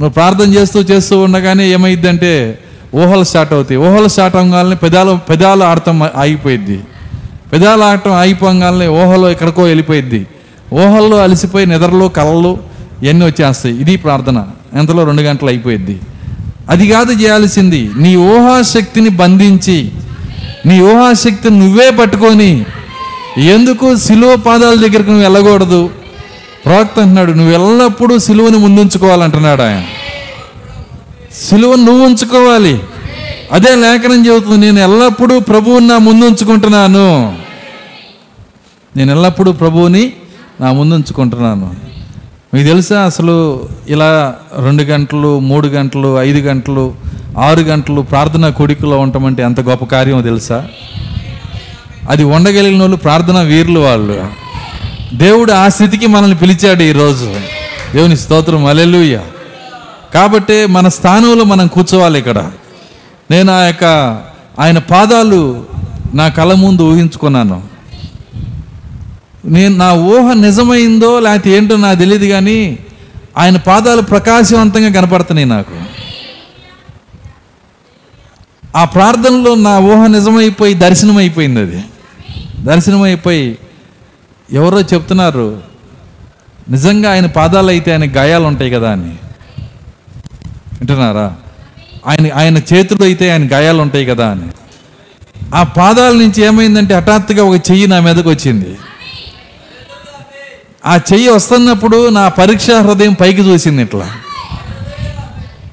నువ్వు ప్రార్థన చేస్తూ చేస్తూ ఉండగానే ఏమైందంటే ఊహలు స్టార్ట్ అవుతాయి. ఊహలు స్టార్ట్ అవ్వగానే పెదాలు పెదాలు ఆడటం ఆగిపోయిద్ది. పెదాలు ఆడటం ఆగిపోగానే ఊహలో ఎక్కడికో వెళ్ళిపోయిద్ది. ఊహల్లో అలసిపోయి నిద్రలు కలలు ఇవన్నీ వచ్చేస్తాయి? ఇది ప్రార్థన. ఎంతలో రెండు గంటలు అయిపోయిద్ది. అది కాదు చేయాల్సింది. నీ ఊహాశక్తిని బంధించి నీ ఊహాశక్తిని నువ్వే పట్టుకొని ఎందుకు సిలువ పాదాల దగ్గరికి నువ్వు వెళ్ళకూడదు? ప్రవక్త అంటున్నాడు నువ్వు ఎల్లప్పుడూ సిలువని ముందుంచుకోవాలంటున్నాడు ఆయన. సిలువను నువ్వు ఉంచుకోవాలి. అదే లేఖనం చెబుతుంది నేను ఎల్లప్పుడూ ప్రభువుని నా ముందు ఉంచుకుంటున్నాను. నేను ఎల్లప్పుడూ ప్రభువుని నా ముందు ఉంచుకుంటున్నాను. మీకు తెలుసా అసలు ఇలా రెండు గంటలు మూడు గంటలు ఐదు గంటలు ఆరు గంటలు ప్రార్థన కొడుకులో ఉండటమంటే ఎంత గొప్ప కార్యమో తెలుసా? అది ఉండగలిగిన వాళ్ళు ప్రార్థన వీరులు వాళ్ళు. దేవుడు ఆ స్థితికి మనల్ని పిలిచాడు ఈరోజు. దేవుని స్తోత్రం. అలెలుయ్య కాబట్టి మన స్థానంలో మనం కూర్చోవాలి ఇక్కడ. నేను ఆ యొక్క ఆయన పాదాలు నా కళ ముందు ఊహించుకున్నాను. నేను నా ఊహ నిజమైందో లేకపోతే ఏంటో నాకు తెలియదు కానీ ఆయన పాదాలు ప్రకాశవంతంగా కనపడుతున్నాయి నాకు. ఆ ప్రార్థనలో నా ఊహ నిజమైపోయి దర్శనం అయిపోయింది అది. దర్శనం అయిపోయి ఎవరో చెప్తున్నారు నిజంగా ఆయన పాదాలు అయితే ఆయన గాయాలు ఉంటాయి కదా అని. వింటున్నారా? ఆయన ఆయన చేతులు అయితే ఆయన గాయాలు ఉంటాయి కదా అని. ఆ పాదాల నుంచి ఏమైందంటే హఠాత్తుగా ఒక చెయ్యి నా మీదకి వచ్చింది ఆ చెయ్యి వస్తున్నప్పుడు నా పరీక్ష హృదయం పైకి చూసింది ఇట్లా.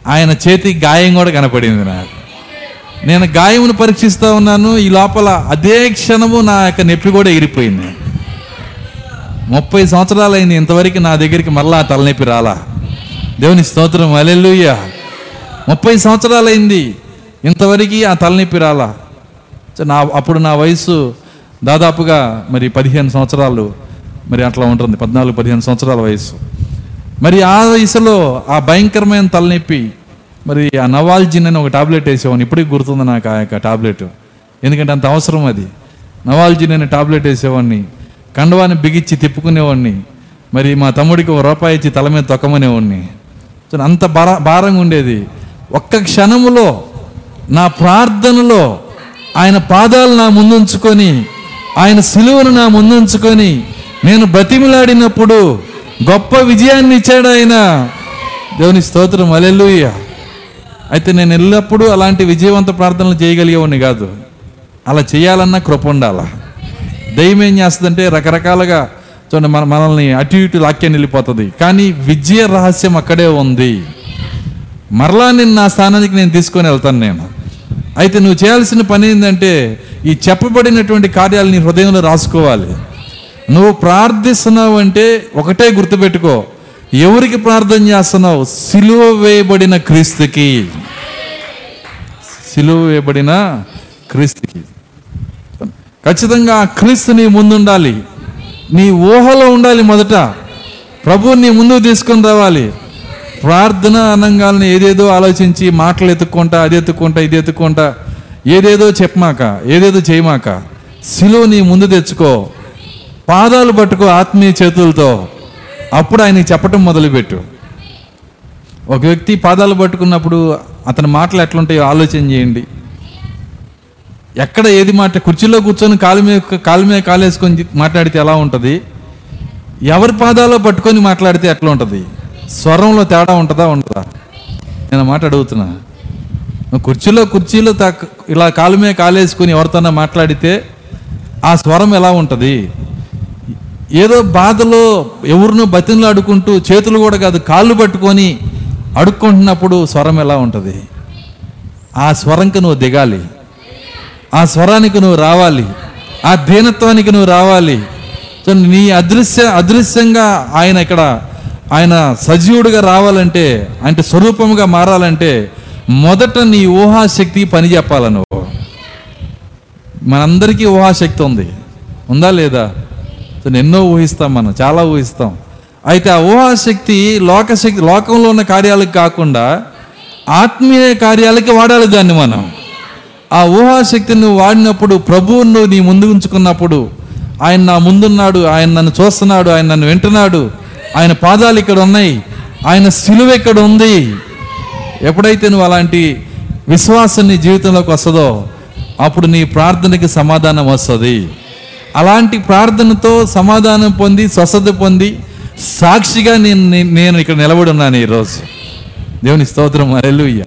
ఆయన చేతి గాయం కూడా కనపడింది నాకు. నేను గాయమును పరీక్షిస్తూ ఉన్నాను ఈ లోపల అదే క్షణము నా యొక్క నొప్పి కూడా ఎగిరిపోయింది. ముప్పై సంవత్సరాలు అయింది ఇంతవరకు నా దగ్గరికి మరలా ఆ తలనొప్పి రాలా. దేవుని స్తోత్రం అలెల్లుయ్య ముప్పై సంవత్సరాలు అయింది ఇంతవరకు ఆ తలనొప్పి రాలా. నా అప్పుడు నా వయసు దాదాపుగా మరి పదిహేను సంవత్సరాలు మరి అట్లా ఉంటుంది పద్నాలుగు పదిహేను సంవత్సరాల వయసు మరి ఆ వయసులో ఆ భయంకరమైన తలనొప్పి మరి ఆ నవాల్జిన్ అని ఒక టాబ్లెట్ వేసేవాడిని. ఇప్పటికి గుర్తుంది నాకు ఆ యొక్క టాబ్లెట్. ఎందుకంటే అంత అవసరం అది. నవాల్జిన్ అనే టాబ్లెట్ వేసేవాడిని. కండవాన్ని బిగించి తిప్పుకునేవాడిని మరి మా తమ్ముడికి ఒక రూపాయి ఇచ్చి తల మీద తొక్కమనేవాడిని సో అంత భార భారంగా ఉండేది. ఒక్క క్షణములో నా ప్రార్థనలో ఆయన పాదాలు నా ముందుంచుకొని ఆయన సిలువను నా ముందుంచుకొని నేను బ్రతిమిలాడినప్పుడు గొప్ప విజయాన్ని ఇచ్చాడు ఆయన. దేవుని స్తోత్రం అలెల్లుయ్య అయితే నేను ఎల్లప్పుడూ అలాంటి విజయవంత ప్రార్థనలు చేయగలిగేవాడిని కాదు. అలా చేయాలన్నా కృప ఉండాలా? దయ్యం ఏం చేస్తుందంటే రకరకాలుగా చూడండి మన మనల్ని అటు ఇటు లాక్యాన్ని వెళ్ళిపోతుంది కానీ విజయ రహస్యం అక్కడే ఉంది. మరలా నేను నా స్థానానికి నేను తీసుకొని వెళ్తాను నేను. అయితే నువ్వు చేయాల్సిన పని ఏంటంటే ఈ చెప్పబడినటువంటి కార్యాలు నీ హృదయంలో రాసుకోవాలి. నువ్వు ప్రార్థిస్తున్నావు అంటే ఒకటే గుర్తుపెట్టుకో. ఎవరికి ప్రార్థన చేస్తున్నావు? సిలువ వేయబడిన క్రీస్తుకి. సిలువ వేయబడిన క్రీస్తుకి. ఖచ్చితంగా క్రీస్తు నీ ముందుండాలి. నీ ఊహలో ఉండాలి మొదట. ప్రభువుని ముందుకు తీసుకొని రావాలి. ప్రార్థన అనంగాల్ని ఏదేదో ఆలోచించి మాటలు ఎత్తుక్కుంటా అది ఎత్తుక్కుంటా ఇది ఎత్తుక్కుంటా ఏదేదో చెప్పమాక ఏదేదో చేయమాక సిలువని ముందు తెచ్చుకో. పాదాలు పట్టుకో ఆత్మీయ చేతులతో. అప్పుడు ఆయనకి చెప్పటం మొదలుపెట్టు. ఒక వ్యక్తి పాదాలు పట్టుకున్నప్పుడు అతని మాటలు ఎట్లుంటాయో ఆలోచన చేయండి. ఎక్కడ ఏది మాట కుర్చీలో కూర్చొని కాలు మీద కాలు మీద కాలేసుకొని మాట్లాడితే ఎలా ఉంటుంది? ఎవరి పాదాలో పట్టుకొని మాట్లాడితే ఎట్లా ఉంటుంది? స్వరంలో తేడా ఉంటుందా ఉంటుందా నేను మాట అడుగుతున్నా. కుర్చీలో కుర్చీలో తక్ ఇలా కాలు మీద కాలేసుకొని ఎవరితోనో మాట్లాడితే ఆ స్వరం ఎలా ఉంటుంది? ఏదో బాధలో ఎవరినో బతిన్లు అడుకుంటూ చేతులు కూడా కాదు కాళ్ళు పట్టుకొని అడుక్కుంటున్నప్పుడు స్వరం ఎలా ఉంటుంది? ఆ స్వరంకి నువ్వు దిగాలి. ఆ స్వరానికి నువ్వు రావాలి ఆ దీనత్వానికి నువ్వు రావాలి. నీ అదృశ్య అదృశ్యంగా ఆయన ఇక్కడ ఆయన సజీవుడిగా రావాలంటే అంటే స్వరూపముగా మారాలంటే మొదట నీ ఊహాశక్తి పని చెప్పాల నువ్వు? మనందరికీ ఊహాశక్తి ఉంది. ఉందా లేదా? సో ఎన్నో ఊహిస్తాం మనం చాలా ఊహిస్తాం. అయితే ఆ ఊహాశక్తి లోకశక్తి లోకంలో ఉన్న కార్యాలకు కాకుండా ఆత్మీయ కార్యాలకి వాడాలి దాన్ని మనం. ఆ ఊహాశక్తిని నువ్వు వాడినప్పుడు ప్రభువును నీ ముందు ఉంచుకున్నప్పుడు ఆయన నా ముందున్నాడు ఆయన నన్ను చూస్తున్నాడు ఆయన నన్ను వింటున్నాడు ఆయన పాదాలు ఇక్కడ ఉన్నాయి ఆయన సిలువ ఇక్కడ ఉంది. ఎప్పుడైతే నువ్వు అలాంటి విశ్వాసం నీ జీవితంలోకి వస్తుందో అప్పుడు నీ ప్రార్థనకి సమాధానం వస్తుంది. అలాంటి ప్రార్థనతో సమాధానం పొంది స్వస్థత పొంది సాక్షిగా నేను నేను- ఇక్కడ నిలబడి ఉన్నాను ఈరోజు. దేవుని స్తోత్రం. అరెలుయ్య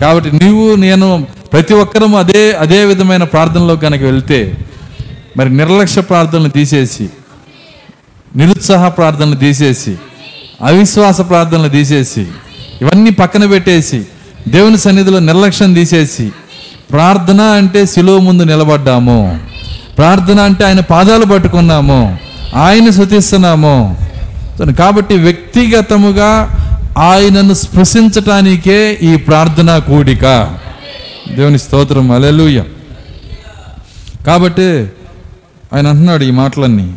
కాబట్టి నువ్వు నేను ప్రతి ఒక్కరము అదే అదే విధమైన ప్రార్థనలో కనుక వెళ్తే మరి నిర్లక్ష్య ప్రార్థనలు తీసేసి నిరుత్సాహ ప్రార్థనలు తీసేసి అవిశ్వాస ప్రార్థనలు తీసేసి ఇవన్నీ పక్కన పెట్టేసి దేవుని సన్నిధిలో నిర్లక్ష్యం తీసేసి ప్రార్థన అంటే శిలువ ముందు నిలబడ్డాము. ప్రార్థన అంటే ఆయన పాదాలు పట్టుకున్నాము. ఆయన శృతిస్తున్నాము కాబట్టి వ్యక్తిగతముగా ఆయనను స్పృశించటానికే ఈ ప్రార్థన కూడిక. దేవుని స్తోత్రం అలెలుయ్య కాబట్టి ఆయన అంటున్నాడు ఈ మాటలన్నీ.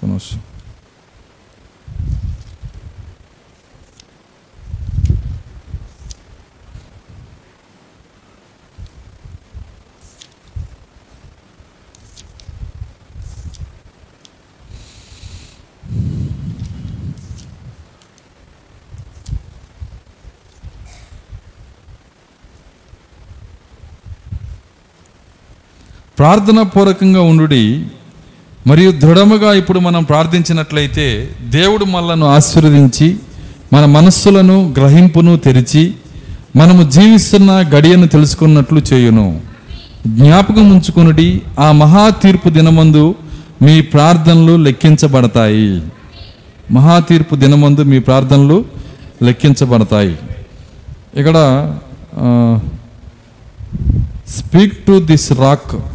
కొనవచ్చు ప్రార్థన పూర్వకంగా ఉండుడి. మరియు దృఢముగా ఇప్పుడు మనం ప్రార్థించినట్లయితే దేవుడు మనలను ఆశీర్వదించి మన మనస్సులను గ్రహింపును తెరిచి మనము జీవిస్తున్న గడియను తెలుసుకున్నట్లు చేయును. జ్ఞాపకం ఉంచుకునుడి ఆ మహా తీర్పు దినమందు మీ ప్రార్థనలు లెక్కించబడతాయి. మహా తీర్పు దినమందు మీ ప్రార్థనలు లెక్కించబడతాయి. ఇక్కడ స్పీక్ టు దిస్ రాక్.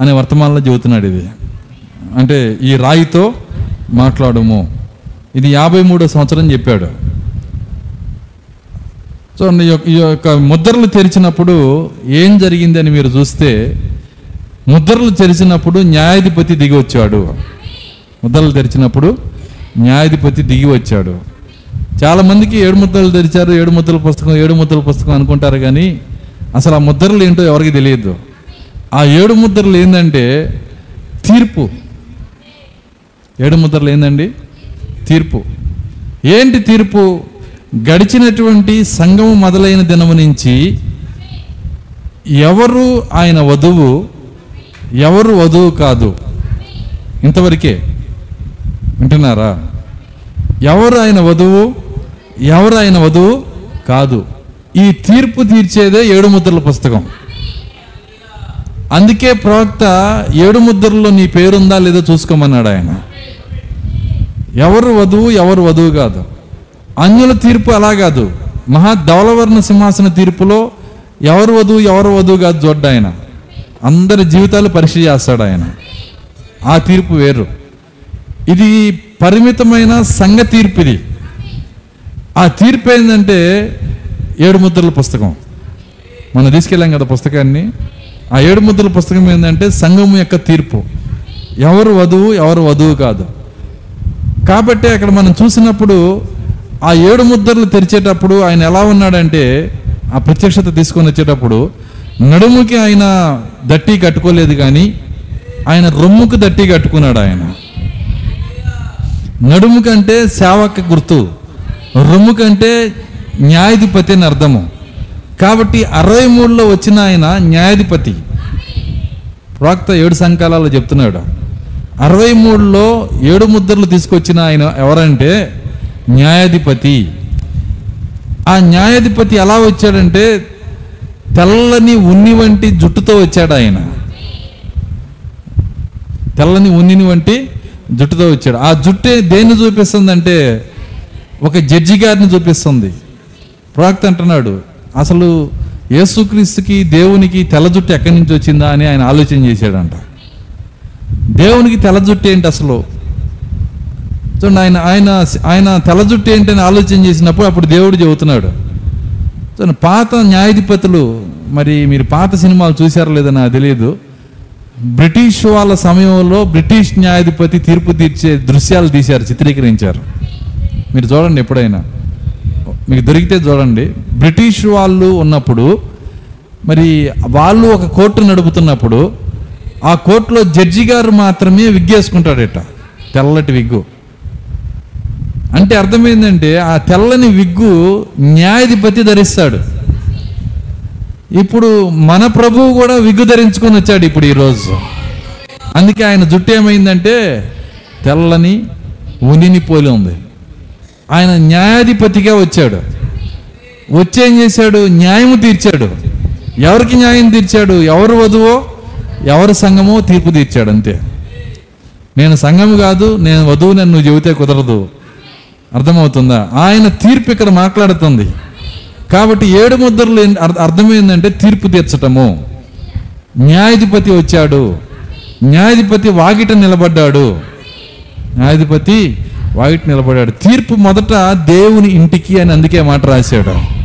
అనే వర్తమానంలో చెబుతున్నాడు ఇది. అంటే ఈ రాయితో మాట్లాడము. ఇది యాభై మూడో సంవత్సరం చెప్పాడు. సో ఈ యొక్క- ఈ యొక్క ముద్రలు తెరిచినప్పుడు ఏం జరిగిందని మీరు చూస్తే ముద్రలు తెరిచినప్పుడు న్యాయాధిపతి దిగి వచ్చాడు. ముద్రలు తెరిచినప్పుడు న్యాయాధిపతి దిగి వచ్చాడు. చాలామందికి ఏడు ముద్రలు తెరిచారు ఏడు ముద్రల పుస్తకం ఏడు ముద్రల పుస్తకం అనుకుంటారు కానీ అసలు ఆ ముద్రలు ఏంటో ఎవరికి తెలియదు. ఆ ఏడు ముద్రలు ఏంటంటే తీర్పు. ఏడు ముద్రలు ఏందండి? తీర్పు. ఏంటి తీర్పు? గడిచినటువంటి సంఘము మొదలైన దినము నుంచి ఎవరు ఆయన వధువు ఎవరు వధువు కాదు. ఇంతవరకే. వింటున్నారా? ఎవరు ఆయన వధువు ఎవరు ఆయన వధువు కాదు. ఈ తీర్పు తీర్చేదే ఏడు ముద్రల పుస్తకం. అందుకే ప్రవక్త ఏడు ముద్రల్లో నీ పేరుందా లేదో చూసుకోమన్నాడు ఆయన. ఎవరు వధువు ఎవరు వధువు కాదు. అన్యుల తీర్పు అలా కాదు. మహా ధవలవర్ణ సింహాసన తీర్పులో ఎవరు వధువు ఎవరు వధువు కాదు చూడ్డ ఆయన. అందరి జీవితాలు పరీక్ష చేస్తాడు ఆయన. ఆ తీర్పు వేరు. ఇది పరిమితమైన సంఘ తీర్పు ఇది. ఆ తీర్పు ఏంటంటే ఏడు ముద్రల పుస్తకం. మనం తీసుకెళ్ళాం కదా పుస్తకాన్ని. ఆ ఏడు ముద్రల పుస్తకం ఏంటంటే సంఘం యొక్క తీర్పు. ఎవరు వధువు ఎవరు వధువు కాదు. కాబట్టి అక్కడ మనం చూసినప్పుడు ఆ ఏడు ముద్రలు తెరిచేటప్పుడు ఆయన ఎలా ఉన్నాడంటే ఆ ప్రత్యక్షత తీసుకొని వచ్చేటప్పుడు నడుముకి ఆయన దట్టి కట్టుకోలేదు కానీ ఆయన రొమ్ముకు దట్టి కట్టుకున్నాడు ఆయన. నడుము కంటే సేవక గుర్తు రొమ్ము కంటే న్యాయాధిపతి అని అర్థము. కాబట్టి అరవై మూడులో వచ్చిన ఆయన న్యాయాధిపతి. ప్రవక్త ఏడు సంకాలాలు చెప్తున్నాడు. అరవై మూడులో ఏడు ముద్రలు తీసుకొచ్చిన ఆయన ఎవరంటే? న్యాయాధిపతి. ఆ న్యాయాధిపతి ఎలా వచ్చాడంటే? తెల్లని ఉన్ని వంటి జుట్టుతో వచ్చాడు ఆయన. తెల్లని ఉన్నిని వంటి జుట్టుతో వచ్చాడు. ఆ జుట్టే దేన్ని చూపిస్తుందంటే? ఒక జడ్జి గారిని చూపిస్తుంది. ప్రవక్త అంటున్నాడు అసలు యేసుక్రీస్తుకి దేవునికి తెల్ల జుట్టు ఎక్కడి నుంచి వచ్చిందా అని ఆయన ఆలోచన చేశాడంట. దేవునికి తెల్ల జుట్టు ఏంటి అసలు? చూడండి ఆయన ఆయన ఆయన తెల్ల జుట్టు ఏంటని ఆలోచన చేసినప్పుడు అప్పుడు దేవుడు చెబుతున్నాడు. చూడండి పాత న్యాయాధిపతులు మరి మీరు పాత సినిమాలు చూశారో లేదో నాకు తెలియదు. బ్రిటిష్ వాళ్ళ సమయంలో బ్రిటిష్ న్యాయాధిపతి తీర్పు తీర్చే దృశ్యాలు తీశారు చిత్రీకరించారు. మీరు చూడండి ఎప్పుడైనా. మీకు దొరికితే చూడండి. బ్రిటిష్ వాళ్ళు ఉన్నప్పుడు మరి వాళ్ళు ఒక కోర్టు నడుపుతున్నప్పుడు ఆ కోర్టులో జడ్జి గారు మాత్రమే విగ్గేసుకుంటాడట. తెల్లటి విగ్గు. అంటే అర్థమైందంటే ఆ తెల్లని విగ్గు న్యాయాధిపతి ధరిస్తాడు. ఇప్పుడు మన ప్రభువు కూడా విగ్గు ధరించుకొని వచ్చాడు ఇప్పుడు ఈరోజు అందుకే ఆయన జుట్టు ఏమైందంటే తెల్లని ఉనిని పోలి ఉంది. ఆయన న్యాయాధిపతిగా వచ్చాడు. వచ్చేం చేశాడు? న్యాయము తీర్చాడు. ఎవరికి న్యాయం తీర్చాడు? ఎవరు వధువో ఎవరు సంఘమో తీర్పు తీర్చాడు అంతే. నేను సంఘం కాదు నేను వధువు నన్ను నువ్వు చెబితే కుదరదు. అర్థమవుతుందా? ఆయన తీర్పు ఇక్కడ మాట్లాడుతుంది. కాబట్టి ఏడు ముద్రలు అర్థమైందంటే తీర్పు తీర్చటము. న్యాయాధిపతి వచ్చాడు. న్యాయాధిపతి వాకిట నిలబడ్డాడు. న్యాయాధిపతి వాయిట్ నిలబడాడు. తీర్పు మొదట దేవుని ఇంటికి అని అందుకే మాట రాశాడు.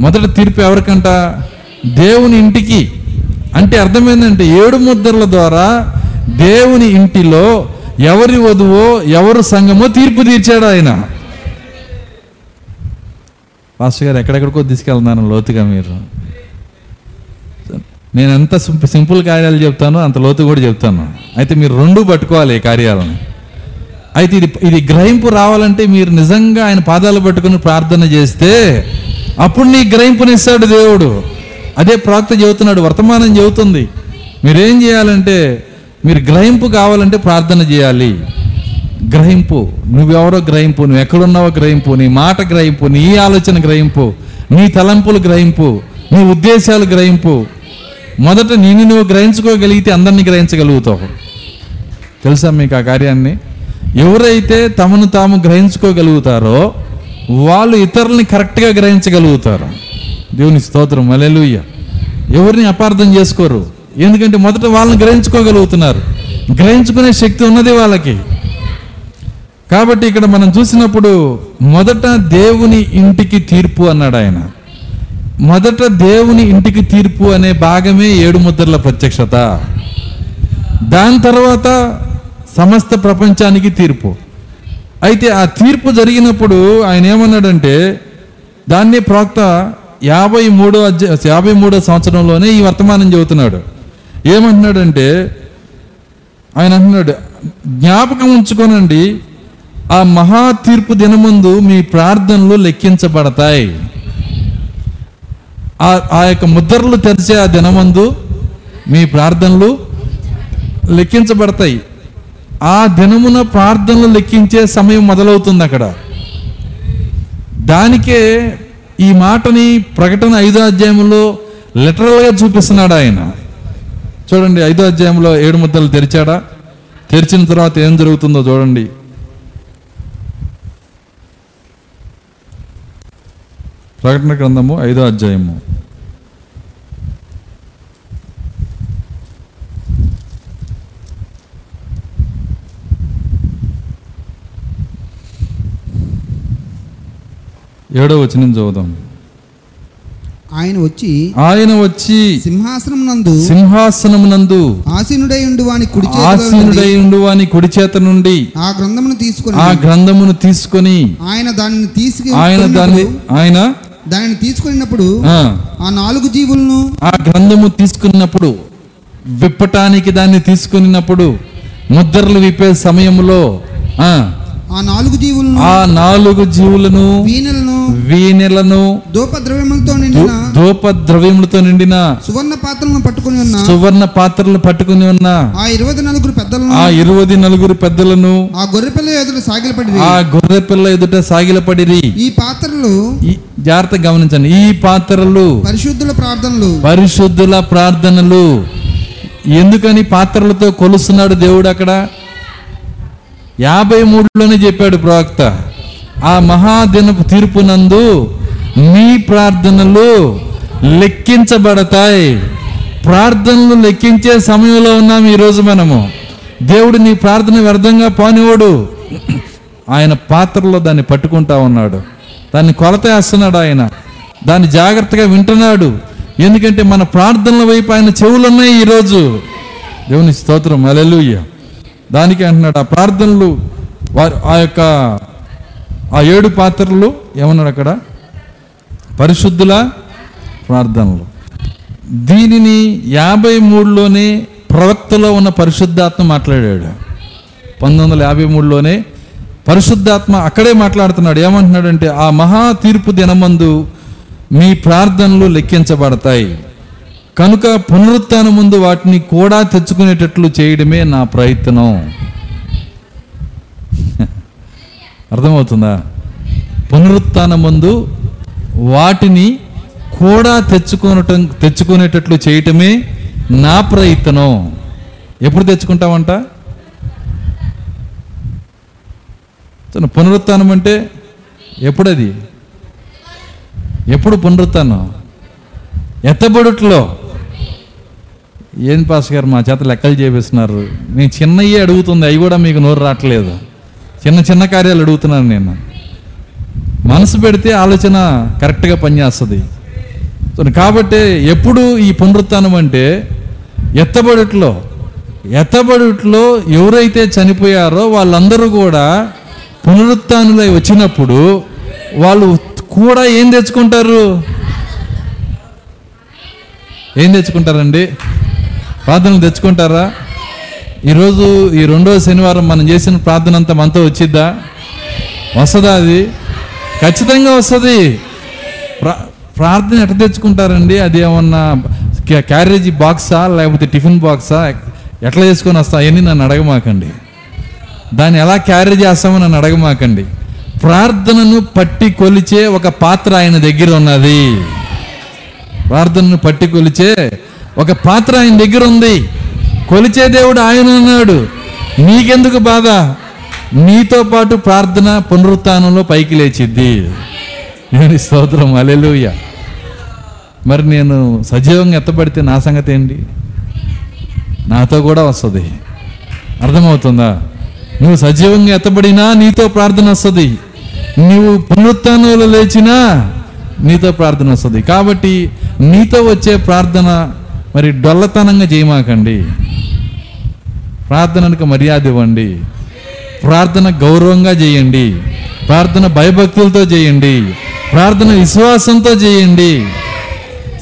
మొదట తీర్పు ఎవరికంట? దేవుని ఇంటికి. అంటే అర్థమైందంటే ఏడు ముద్రల ద్వారా దేవుని ఇంటిలో ఎవరి వధువో ఎవరు సంఘమో తీర్పు తీర్చాడు ఆయన. పాస్టర్ గారు ఎక్కడెక్కడికో తీసుకెళ్తున్నాను లోతుగా మీరు. నేను ఎంత సింపుల్ కార్యాలు చెప్తానో అంత లోతు కూడా చెప్తాను. అయితే మీరు రెండు పట్టుకోవాలి ఈ కార్యాలను. అయితే ఇది ఇది గ్రహింపు రావాలంటే మీరు నిజంగా ఆయన పాదాలు పట్టుకుని ప్రార్థన చేస్తే అప్పుడు నీ గ్రహింపునిస్తాడు దేవుడు. అదే ప్రాక్త చెబుతున్నాడు వర్తమానం చెబుతుంది. మీరేం చేయాలంటే మీరు గ్రహింపు కావాలంటే ప్రార్థన చేయాలి. గ్రహింపు నువ్వెవరో గ్రహింపు నువ్వు ఎక్కడున్నావో గ్రహింపు నీ మాట గ్రహింపు నీ ఆలోచన గ్రహింపు నీ తలంపులు గ్రహింపు నీ ఉద్దేశాలు గ్రహింపు. మొదట నేను నువ్వు గ్రహించుకోగలిగితే అందరినీ గ్రహించగలుగుతావు. తెలుసా మీకు ఆ కార్యాన్ని? ఎవరైతే తమను తాము గ్రహించుకోగలుగుతారో వాళ్ళు ఇతరుల్ని కరెక్ట్గా గ్రహించగలుగుతారు. దేవుని స్తోత్రం. మలెలుయ్య ఎవరిని అపార్థం చేసుకోరు. ఎందుకంటే మొదట వాళ్ళని గ్రహించుకోగలుగుతున్నారు. గ్రహించుకునే శక్తి ఉన్నది వాళ్ళకి. కాబట్టి ఇక్కడ మనం చూసినప్పుడు మొదట దేవుని ఇంటికి తీర్పు అన్నాడు ఆయన. మొదట దేవుని ఇంటికి తీర్పు అనే భాగమే ఏడు ముద్రల ప్రత్యక్షత. దాని తర్వాత సమస్త ప్రపంచానికి తీర్పు. అయితే ఆ తీర్పు జరిగినప్పుడు ఆయన ఏమన్నాడంటే దాన్ని ప్రాక్త యాభై మూడో అధ్యాయ యాభై మూడో సంవత్సరంలోనే ఈ వర్తమానం చెబుతున్నాడు. ఏమంటున్నాడంటే ఆయన అంటున్నాడు జ్ఞాపకం ఉంచుకోనండి ఆ మహా తీర్పు దినముందు మీ ప్రార్థనలు లెక్కించబడతాయి. ఆ ఆ యొక్క ముద్రలు తెరిచే ఆ దినమందు మీ ప్రార్థనలు లెక్కించబడతాయి. ఆ దినమున ప్రార్థనలు లెక్కించే సమయం మొదలవుతుంది అక్కడ. దానికే ఈ మాటని ప్రకటన ఐదో అధ్యాయంలో లిటరల్గా చూపిస్తున్నాడు ఆయన. చూడండి ఐదో అధ్యాయంలో ఏడు ముద్దలు తెరిచాడా? తెరిచిన తర్వాత ఏం జరుగుతుందో చూడండి. ప్రకటన గ్రంథము ఐదో అధ్యాయము. ఏడో వచనం చదువుదాం. ఆయన వచ్చి ఆయన వచ్చి సింహాసనం నందు సింహాసనమునందు ఆసీనుడై ఉండు వాని కుడి ఆసీనుడై నుండి ఉండు వాని కుడి చేత నుండి ఆ గ్రంథమును తీసుకొని ఆ గ్రంథమును తీసుకొని ఆయన దానిని తీసుకు ఆయన దాన్ని ఆయన దానిని తీసుకున్నప్పుడు ఆ, ఆ నాలుగు జీవులను ఆ గ్రంథము తీసుకున్నప్పుడు విప్పటానికి దాన్ని తీసుకున్నప్పుడు ముద్రలు విప్పే సమయంలో ఆ, నాలుగు జీవులను ఆ నాలుగు జీవులను వీణలను వీణెలను దూప ద్రవ్యములతో నిండిన ధూప ద్రవ్యములతో నిండిన సువర్ణ పాత్రలను పట్టుకొని ఉన్న సువర్ణ పాత్రలు పట్టుకుని ఉన్న ఆ ఇరవై నలుగురు పెద్దలను ఆ ఇరువది నలుగురు పెద్దలను ఆ గొర్రెపిల్ల ఎదురు సాగిలపడి ఆ గొర్రె పిల్ల ఎదుట సాగిలపడిరి. ఈ పాత్రలు ఈ జాగ్రత్త గమనించండి. ఈ పాత్రలు పరిశుద్ధుల ప్రార్థనలు. పరిశుద్ధుల ప్రార్థనలు. ఎందుకని పాత్రలతో కొలుస్తున్నాడు దేవుడు అక్కడ? యాభై మూడులోనే చెప్పాడు ప్రవక్త. ఆ మహాదిన తీర్పునందు మీ ప్రార్థనలు లెక్కించబడతాయి. ప్రార్థనలు లెక్కించే సమయంలో ఉన్నాం ఈరోజు మనము. దేవుడు నీ ప్రార్థన వ్యర్థంగా పానివాడు. ఆయన పాత్రలో దాన్ని పట్టుకుంటా ఉన్నాడు. దాన్ని కొలత వేస్తున్నాడు ఆయన. దాన్ని జాగ్రత్తగా వింటున్నాడు. ఎందుకంటే మన ప్రార్థనల వైపు ఆయన చెవులు ఉన్నాయి ఈరోజు. దేవుని స్తోత్రం. అలెలుయ్య దానికి అంటున్నాడు ఆ ప్రార్థనలు వారు ఆ యొక్క ఆ ఏడు పాత్రలు ఏమన్నాడు అక్కడ? పరిశుద్ధుల ప్రార్థనలు. దీనిని యాభై మూడులోనే ప్రవక్తలో ఉన్న పరిశుద్ధాత్మ మాట్లాడాడు. పంతొమ్మిది వందల యాభై మూడులోనే పరిశుద్ధాత్మ అక్కడే మాట్లాడుతున్నాడు. ఏమంటున్నాడంటే ఆ మహా తీర్పు దినమందు మీ ప్రార్థనలు లెక్కించబడతాయి. కనుక పునరుత్థానం ముందు వాటిని కూడా తెచ్చుకునేటట్లు చేయడమే నా ప్రయత్నం. అర్థమవుతుందా? పునరుత్న ముందు వాటిని కూడా తెచ్చుకోనటం తెచ్చుకునేటట్లు చేయటమే నా ప్రయత్నం. ఎప్పుడు తెచ్చుకుంటామంట? పునరుత్నం అంటే ఎప్పుడది? ఎప్పుడు పునరుత్నం ఎత్తబడుట్లో. ఏం పాస్ గారు మా చేత లెక్కలు చేపిస్తున్నారు? నేను చిన్నయ్యే అడుగుతుంది అవి కూడా మీకు నోరు రావట్లేదు. చిన్న చిన్న కార్యాలు అడుగుతున్నాను నేను. మనసు పెడితే ఆలోచన కరెక్ట్గా పనిచేస్తుంది. కాబట్టి ఎప్పుడు ఈ పునరుత్నం అంటే ఎత్తబడుట్లో ఎత్తబడుట్లో ఎవరైతే చనిపోయారో వాళ్ళందరూ కూడా పునరుత్థానులై వచ్చినప్పుడు వాళ్ళు కూడా ఏం తెచ్చుకుంటారు? ఏం తెచ్చుకుంటారండి? ప్రార్థనలు తెచ్చుకుంటారా? ఈరోజు ఈ రెండో శనివారం మనం చేసిన ప్రార్థన అంతా మనతో వచ్చిద్దా? వస్తుందా అది? ఖచ్చితంగా వస్తుంది. ప్రా ప్రార్థన ఎట్లా తెచ్చుకుంటారండి? అది ఏమన్నా క్యారేజీ బాక్సా? లేకపోతే టిఫిన్ బాక్సా? ఎట్లా చేసుకొని వస్తా? అవన్నీ నన్ను అడగమాకండి. దాన్ని ఎలా క్యారీ చేస్తామో నన్ను అడగమాకండి. ప్రార్థనను పట్టి కొలిచే ఒక పాత్ర ఆయన దగ్గర ఉన్నది. ప్రార్థనను పట్టి కొలిచే ఒక పాత్ర ఆయన దగ్గర ఉంది. కొలిచే దేవుడు ఆయన ఉన్నాడు. నీకెందుకు బాధ? నీతో పాటు ప్రార్థన పునరుత్నంలో పైకి లేచిద్ది. దేవుని స్తోత్రం. అలెలుయ్య మరి నేను సజీవంగా ఎత్తబడితే నా సంగతి ఏంటి? నాతో కూడా వస్తుంది. అర్థమవుతుందా? నువ్వు సజీవంగా ఎత్తబడినా నీతో ప్రార్థన వస్తుంది. నువ్వు పునరుత్నంలో లేచినా నీతో ప్రార్థన వస్తుంది. కాబట్టి నీతో వచ్చే ప్రార్థన మరి డొల్లతనంగా చేయమాకండి ప్రార్థనకు మర్యాద ఇవ్వండి. ప్రార్థన గౌరవంగా చేయండి. ప్రార్థన భయభక్తులతో చేయండి. ప్రార్థన విశ్వాసంతో చేయండి.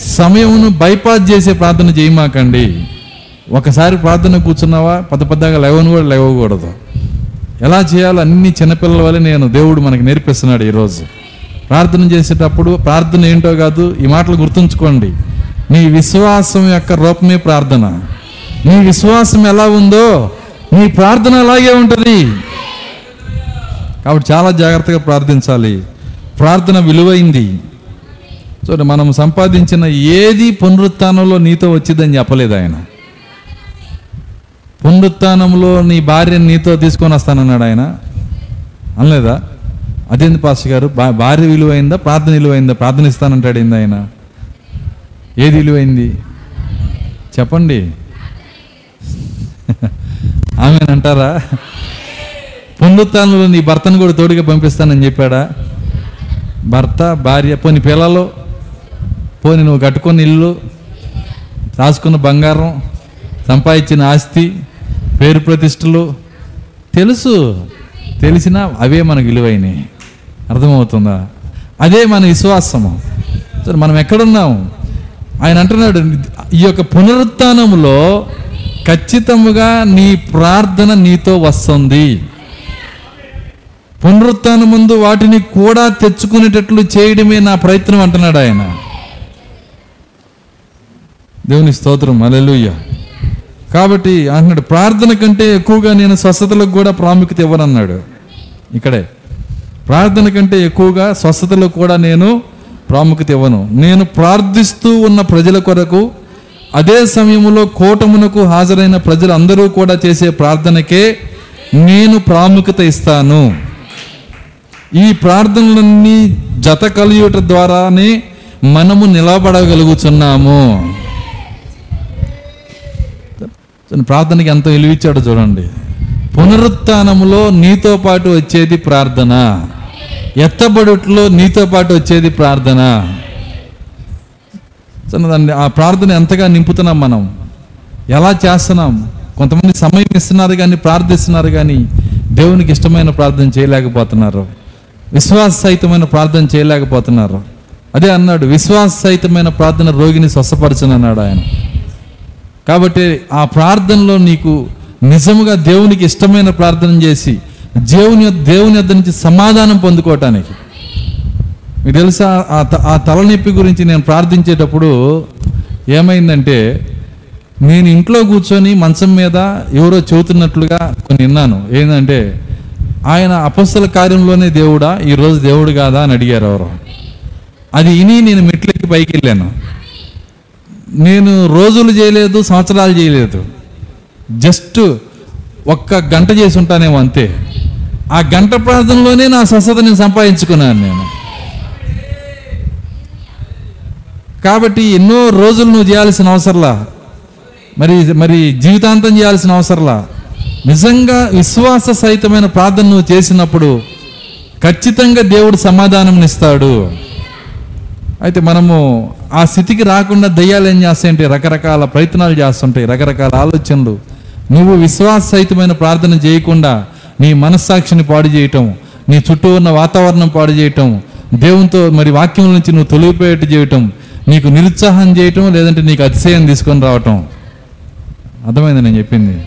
సమయమును బైపాస్ చేసే ప్రార్థన చేయమాకండి ఒకసారి ప్రార్థన కూర్చున్నావా? పెద్ద పెద్దగా లేవని కూడా లేవకూడదు. ఎలా చేయాలో అన్ని చిన్నపిల్లల వల్ల నేను దేవుడు మనకి నేర్పిస్తున్నాడు ఈరోజు. ప్రార్థన చేసేటప్పుడు ప్రార్థన ఏంటో కాదు ఈ మాటలు గుర్తుంచుకోండి. నీ విశ్వాసం యొక్క రూపమే ప్రార్థన. నీ విశ్వాసం ఎలా ఉందో నీ ప్రార్థన అలాగే ఉంటుంది. కాబట్టి చాలా జాగ్రత్తగా ప్రార్థించాలి. ప్రార్థన విలువైంది. చూడండి మనం సంపాదించిన ఏది పునరుత్నంలో నీతో వచ్చిందని చెప్పలేదు ఆయన. పునరుత్నంలో నీ భార్యని నీతో తీసుకొని వస్తానన్నాడు ఆయన. అనలేదా? అదేంది పాస్ గారు? భా- భార్య విలువైందా? ప్రార్థన విలువైందా? ప్రార్థన ఇస్తానంటాడు ఏంది ఆయన? ఏది విలువైంది? చెప్పండి. ఆమె అంటారా? పునరుత్థానంలో నీ భర్తను కూడా తోడుగా పంపిస్తానని చెప్పాడా? భర్త భార్య పోని పిల్లలు పోని నువ్వు కట్టుకున్న ఇల్లు రాసుకున్న బంగారం సంపాదించిన ఆస్తి పేరు ప్రతిష్టలు. తెలుసు. తెలిసినా అవే మనకు విలువైనవి. అర్థమవుతుందా? అదే మన విశ్వాసము. సరే మనం ఎక్కడున్నాము ఆయన అంటున్నాడు ఈ యొక్క పునరుత్నములో ఖచ్చితముగా నీ ప్రార్థన నీతో వస్తుంది. పునరుత్న ముందు వాటిని కూడా తెచ్చుకునేటట్లు చేయడమే నా ప్రయత్నం అంటున్నాడు ఆయన. దేవుని స్తోత్రం అలెలుయ్య కాబట్టి అంటున్నాడు ప్రార్థన కంటే ఎక్కువగా నేను స్వస్థతలకు కూడా ప్రాముఖ్యత ఇవ్వనన్నాడు. ఇక్కడే. ప్రార్థన కంటే ఎక్కువగా స్వస్థతలకు కూడా నేను ప్రాముఖ్యత ఇవ్వను. నేను ప్రార్థిస్తూ ఉన్న ప్రజల కొరకు అదే సమయంలో కూటమునకు హాజరైన ప్రజలందరూ కూడా చేసే ప్రార్థనకే నేను ప్రాముఖ్యత ఇస్తాను. ఈ ప్రార్థనలన్నీ జత కలియుట ద్వారానే మనము నిలబడగలుగుతున్నాము ప్రార్థనకి ఎంత ఇచ్చాడో చూడండి. పునరుత్నములో నీతో పాటు వచ్చేది ప్రార్థన. ఎత్తబడుట్లో నీతో పాటు వచ్చేది ప్రార్థన. దాన్ని ఆ ప్రార్థన ఎంతగా నింపుతున్నాం మనం? ఎలా చేస్తున్నాం? కొంతమంది సమయం ఇస్తున్నారు కానీ ప్రార్థిస్తున్నారు కానీ దేవునికి ఇష్టమైన ప్రార్థన చేయలేకపోతున్నారు. విశ్వాస సహితమైన ప్రార్థన చేయలేకపోతున్నారు. అదే అన్నాడు విశ్వాస సహితమైన ప్రార్థన రోగిని స్వస్థపరచనన్నాడు ఆయన. కాబట్టి ఆ ప్రార్థనలో నీకు నిజముగా దేవునికి ఇష్టమైన ప్రార్థన చేసి దేవుని దేవుని వద్ద నుంచి సమాధానం పొందుకోవటానికి. మీకు తెలుసా? ఆ త- ఆ తలనొప్పి గురించి నేను ప్రార్థించేటప్పుడు ఏమైందంటే నేను ఇంట్లో కూర్చొని మంచం మీద ఎవరో చెబుతున్నట్లుగా కొన్ని విన్నాను. ఏంటంటే ఆయన అపస్సుల కార్యంలోనే దేవుడా? ఈరోజు దేవుడు కాదా? అని అడిగారు ఎవరు. అది విని నేను మెట్లెక్కి పైకి వెళ్ళాను. నేను రోజులు చేయలేదు సంవత్సరాలు చేయలేదు. జస్ట్ ఒక్క గంట చేసి ఉంటానేమో అంతే. ఆ గంట ప్రార్థనలోనే నా స్వస్థత నేను సంపాదించుకున్నాను నేను. కాబట్టి ఎన్నో రోజులు నువ్వు చేయాల్సిన అవసరంలా. మరి మరి జీవితాంతం చేయాల్సిన అవసరంలా. నిజంగా విశ్వాస సహితమైన ప్రార్థన నువ్వు చేసినప్పుడు ఖచ్చితంగా దేవుడు సమాధానం ఇస్తాడు. అయితే మనము ఆ స్థితికి రాకుండా దయ్యాలు ఏం చేస్తాయంటే రకరకాల ప్రయత్నాలు చేస్తుంటాయి రకరకాల ఆలోచనలు. నువ్వు విశ్వాస సహితమైన ప్రార్థన చేయకుండా నీ మనస్సాక్షిని పాడు చేయటం నీ చుట్టూ ఉన్న వాతావరణం పాడు చేయటం దేవునితో మరి వాక్యం నుంచి నువ్వు తొలిగిపోయేట్టు చేయటం నీకు నిరుత్సాహం చేయటం లేదంటే నీకు అతిశయం తీసుకొని రావటం. అర్థమైంది నేను చెప్పింది?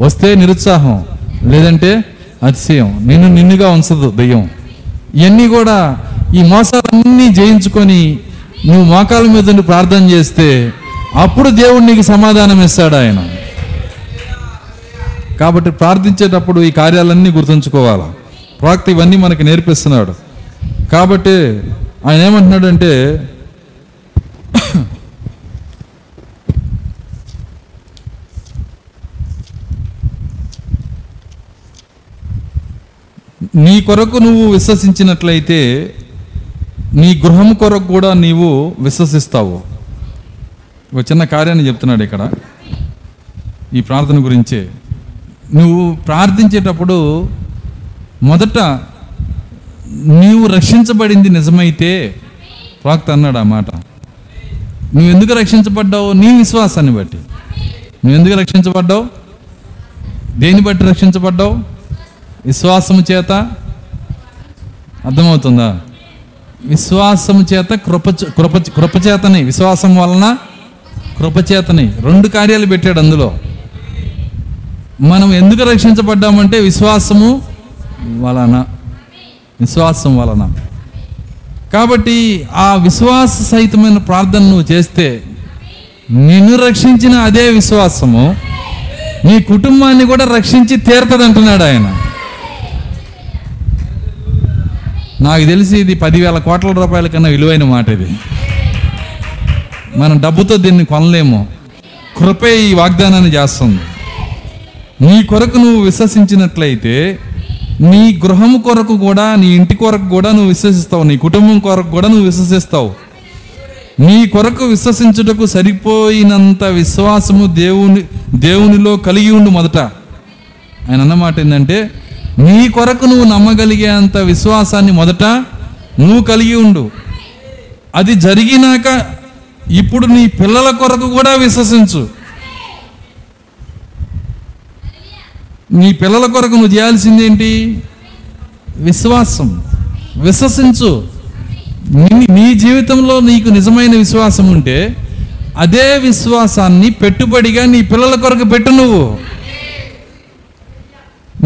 వస్తే నిరుత్సాహం లేదంటే అతిశయం. నిన్ను నిన్నుగా ఉంచదు దెయ్యం. ఇవన్నీ కూడా ఈ మోసాలన్నీ జయించుకొని నువ్వు మోకాల మీద ప్రార్థన చేస్తే అప్పుడు దేవుడు నీకు సమాధానం ఇస్తాడు ఆయన. కాబట్టి ప్రార్థించేటప్పుడు ఈ కార్యాలన్నీ గుర్తుంచుకోవాలి? ప్రాక్తి ఇవన్నీ మనకి నేర్పిస్తున్నాడు. కాబట్టి ఆయన ఏమంటున్నాడంటే నీ కొరకు నువ్వు విశ్వసించినట్లయితే నీ గృహం కొరకు కూడా నీవు విశ్వసిస్తావు. ఒక చిన్న కార్యాన్ని చెప్తున్నాడు ఇక్కడ ఈ ప్రార్థన గురించే. నువ్వు ప్రార్థించేటప్పుడు మొదట నీవు రక్షించబడింది నిజమైతే ప్రాక్త అన్నాడు ఆ మాట. నువ్వు ఎందుకు రక్షించబడ్డావు? నీ విశ్వాసాన్ని బట్టి. నువ్వు ఎందుకు రక్షించబడ్డావు? దేన్ని బట్టి రక్షించబడ్డావు? విశ్వాసము చేత. అర్థమవుతుందా? విశ్వాసము చేత కృప కృప కృపచేతని. విశ్వాసం వలన కృపచేతని. రెండు కార్యాలు పెట్టాడు అందులో. మనం ఎందుకు రక్షించబడ్డామంటే విశ్వాసము వలన. విశ్వాసం వలన. కాబట్టి ఆ విశ్వాస సహితమైన ప్రార్థన నువ్వు చేస్తే నిన్ను రక్షించిన అదే విశ్వాసము నీ కుటుంబాన్ని కూడా రక్షించి తీరుతుంది అంటున్నాడు ఆయన. నాకు తెలిసి ఇది పదివేల కోట్ల రూపాయల కన్నా విలువైన మాట ఇది. మనం డబ్బుతో దీన్ని కొనలేము. కృపే ఈ వాగ్దానాన్ని చేస్తుంది. నీ కొరకు నువ్వు విశ్వసించినట్లయితే నీ గృహము కొరకు కూడా నీ ఇంటి కొరకు కూడా నువ్వు విశ్వసిస్తావు నీ కుటుంబం కొరకు కూడా నువ్వు విశ్వసిస్తావు. నీ కొరకు విశ్వసించుటకు సరిపోయినంత విశ్వాసము దేవుని దేవునిలో కలిగి ఉండు మొదట. ఆయన అన్నమాట ఏంటంటే నీ కొరకు నువ్వు నమ్మగలిగేంత విశ్వాసాన్ని మొదట నువ్వు కలిగి ఉండు. అది జరిగినాక ఇప్పుడు నీ పిల్లల కొరకు కూడా విశ్వసించు. నీ పిల్లల కొరకు నువ్వు చేయాల్సిందేంటి విశ్వాసం. విశ్వసించు. నీ- నీ జీవితంలో నీకు నిజమైన విశ్వాసం ఉంటే అదే విశ్వాసాన్ని పెట్టుబడిగా నీ పిల్లల కొరకు పెట్టు నువ్వు.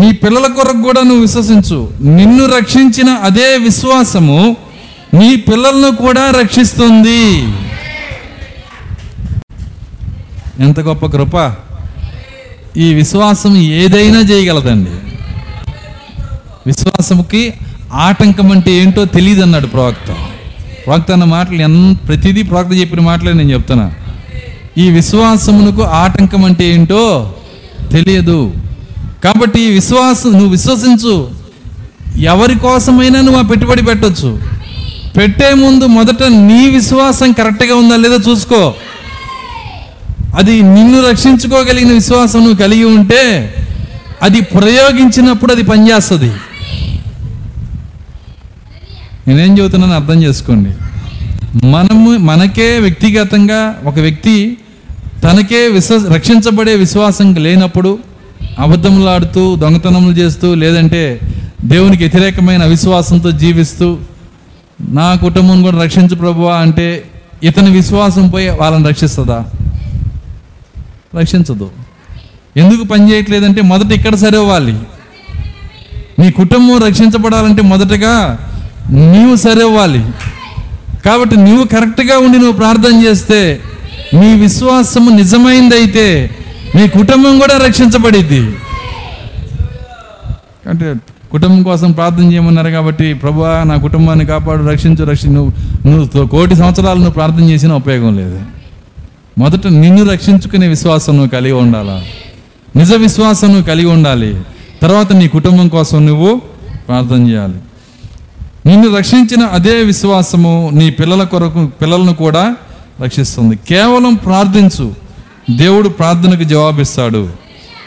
నీ పిల్లల కొరకు కూడా నువ్వు విశ్వసించు. నిన్ను రక్షించిన అదే విశ్వాసము నీ పిల్లలను కూడా రక్షిస్తుంది. ఎంత గొప్ప కృప. ఈ విశ్వాసం ఏదైనా చేయగలదండి. విశ్వాసముకి ఆటంకం అంటే ఏంటో తెలియదు అన్నాడు ప్రవక్త. ప్రవక్త అన్న మాటలు ఎంత ప్రతిదీ ప్రవక్త చెప్పిన మాటలే నేను చెప్తున్నా. ఈ విశ్వాసమునకు ఆటంకం అంటే ఏంటో తెలియదు. కాబట్టి ఈ విశ్వాసం నువ్వు విశ్వసించు. ఎవరి కోసమైనా నువ్వు ఆ పెట్టుబడి పెట్టచ్చు. పెట్టే ముందు మొదట నీ విశ్వాసం కరెక్ట్గా ఉందా లేదా చూసుకో. అది నిన్ను రక్షించుకోగలిగిన విశ్వాసం నువ్వు కలిగి ఉంటే అది ప్రయోగించినప్పుడు అది పనిచేస్తుంది. నేనేం చెబుతున్నాను అర్థం చేసుకోండి. మనము మనకే వ్యక్తిగతంగా ఒక వ్యక్తి తనకే విశ్వ రక్షించబడే విశ్వాసం లేనప్పుడు అబద్ధములాడుతూ దొంగతనములు చేస్తూ లేదంటే దేవునికి వ్యతిరేకమైన అవిశ్వాసంతో జీవిస్తూ నా కుటుంబం కూడా రక్షించు ప్రభువా అంటే ఇతని విశ్వాసం పోయి వాళ్ళని రక్షిస్తుందా? రక్షించదు. ఎందుకు పని చేయట్లేదంటే మొదట ఇక్కడ సరివ్వాలి నీ కుటుంబం రక్షించబడాలంటే మొదటగా నీవు సరివ్వాలి కాబట్టి నువ్వు కరెక్ట్గా ఉండి నువ్వు ప్రార్థన చేస్తే నీ విశ్వాసము నిజమైందైతే నీ కుటుంబం కూడా రక్షించబడిద్ది. అంటే కుటుంబం కోసం ప్రార్థన చేయమన్నారు కాబట్టి ప్రభా నా కుటుంబాన్ని కాపాడు రక్షించు రక్షి నువ్వు నువ్వు కోటి సంవత్సరాలు నువ్వు ప్రార్థన చేసినా ఉపయోగం లేదు. మొదట నిన్ను రక్షించుకునే విశ్వాసం నువ్వు కలిగి ఉండాలా? నిజ విశ్వాసం నువ్వు కలిగి ఉండాలి. తర్వాత నీ కుటుంబం కోసం నువ్వు ప్రార్థన చేయాలి. నిన్ను రక్షించిన అదే విశ్వాసము నీ పిల్లల కొరకు పిల్లలను కూడా రక్షిస్తుంది. కేవలం ప్రార్థించు. దేవుడు ప్రార్థనకు జవాబిస్తాడు.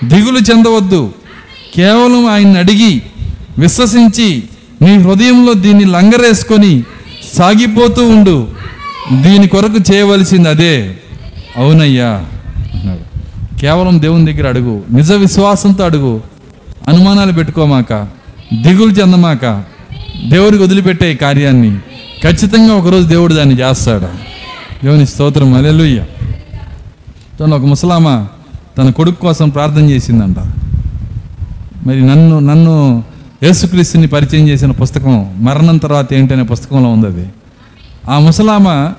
దిగులు చెందవద్దు. కేవలం ఆయన్ని అడిగి విశ్వసించి నీ హృదయంలో దీన్ని లంగరేసుకొని సాగిపోతూ ఉండు. దీని కొరకు చేయవలసింది అదే. అవునయ్యా అన్నాడు కేవలం దేవుని దగ్గర అడుగు నిజ విశ్వాసంతో అడుగు అనుమానాలు పెట్టుకోమాక దిగులు చెందమాక దేవుడికి వదిలిపెట్టే కార్యాన్ని ఖచ్చితంగా ఒకరోజు దేవుడు దాన్ని చేస్తాడు. దేవుని స్తోత్రం అలెలుయ్య తను ఒక ముసలామ తన కొడుకు కోసం ప్రార్థన చేసిందంట. మరి నన్ను నన్ను యేసుక్రీస్తుని పరిచయం చేసిన పుస్తకం మరణం తర్వాత ఏంటనే పుస్తకంలో ఉంది అది. ఆ ముసలామ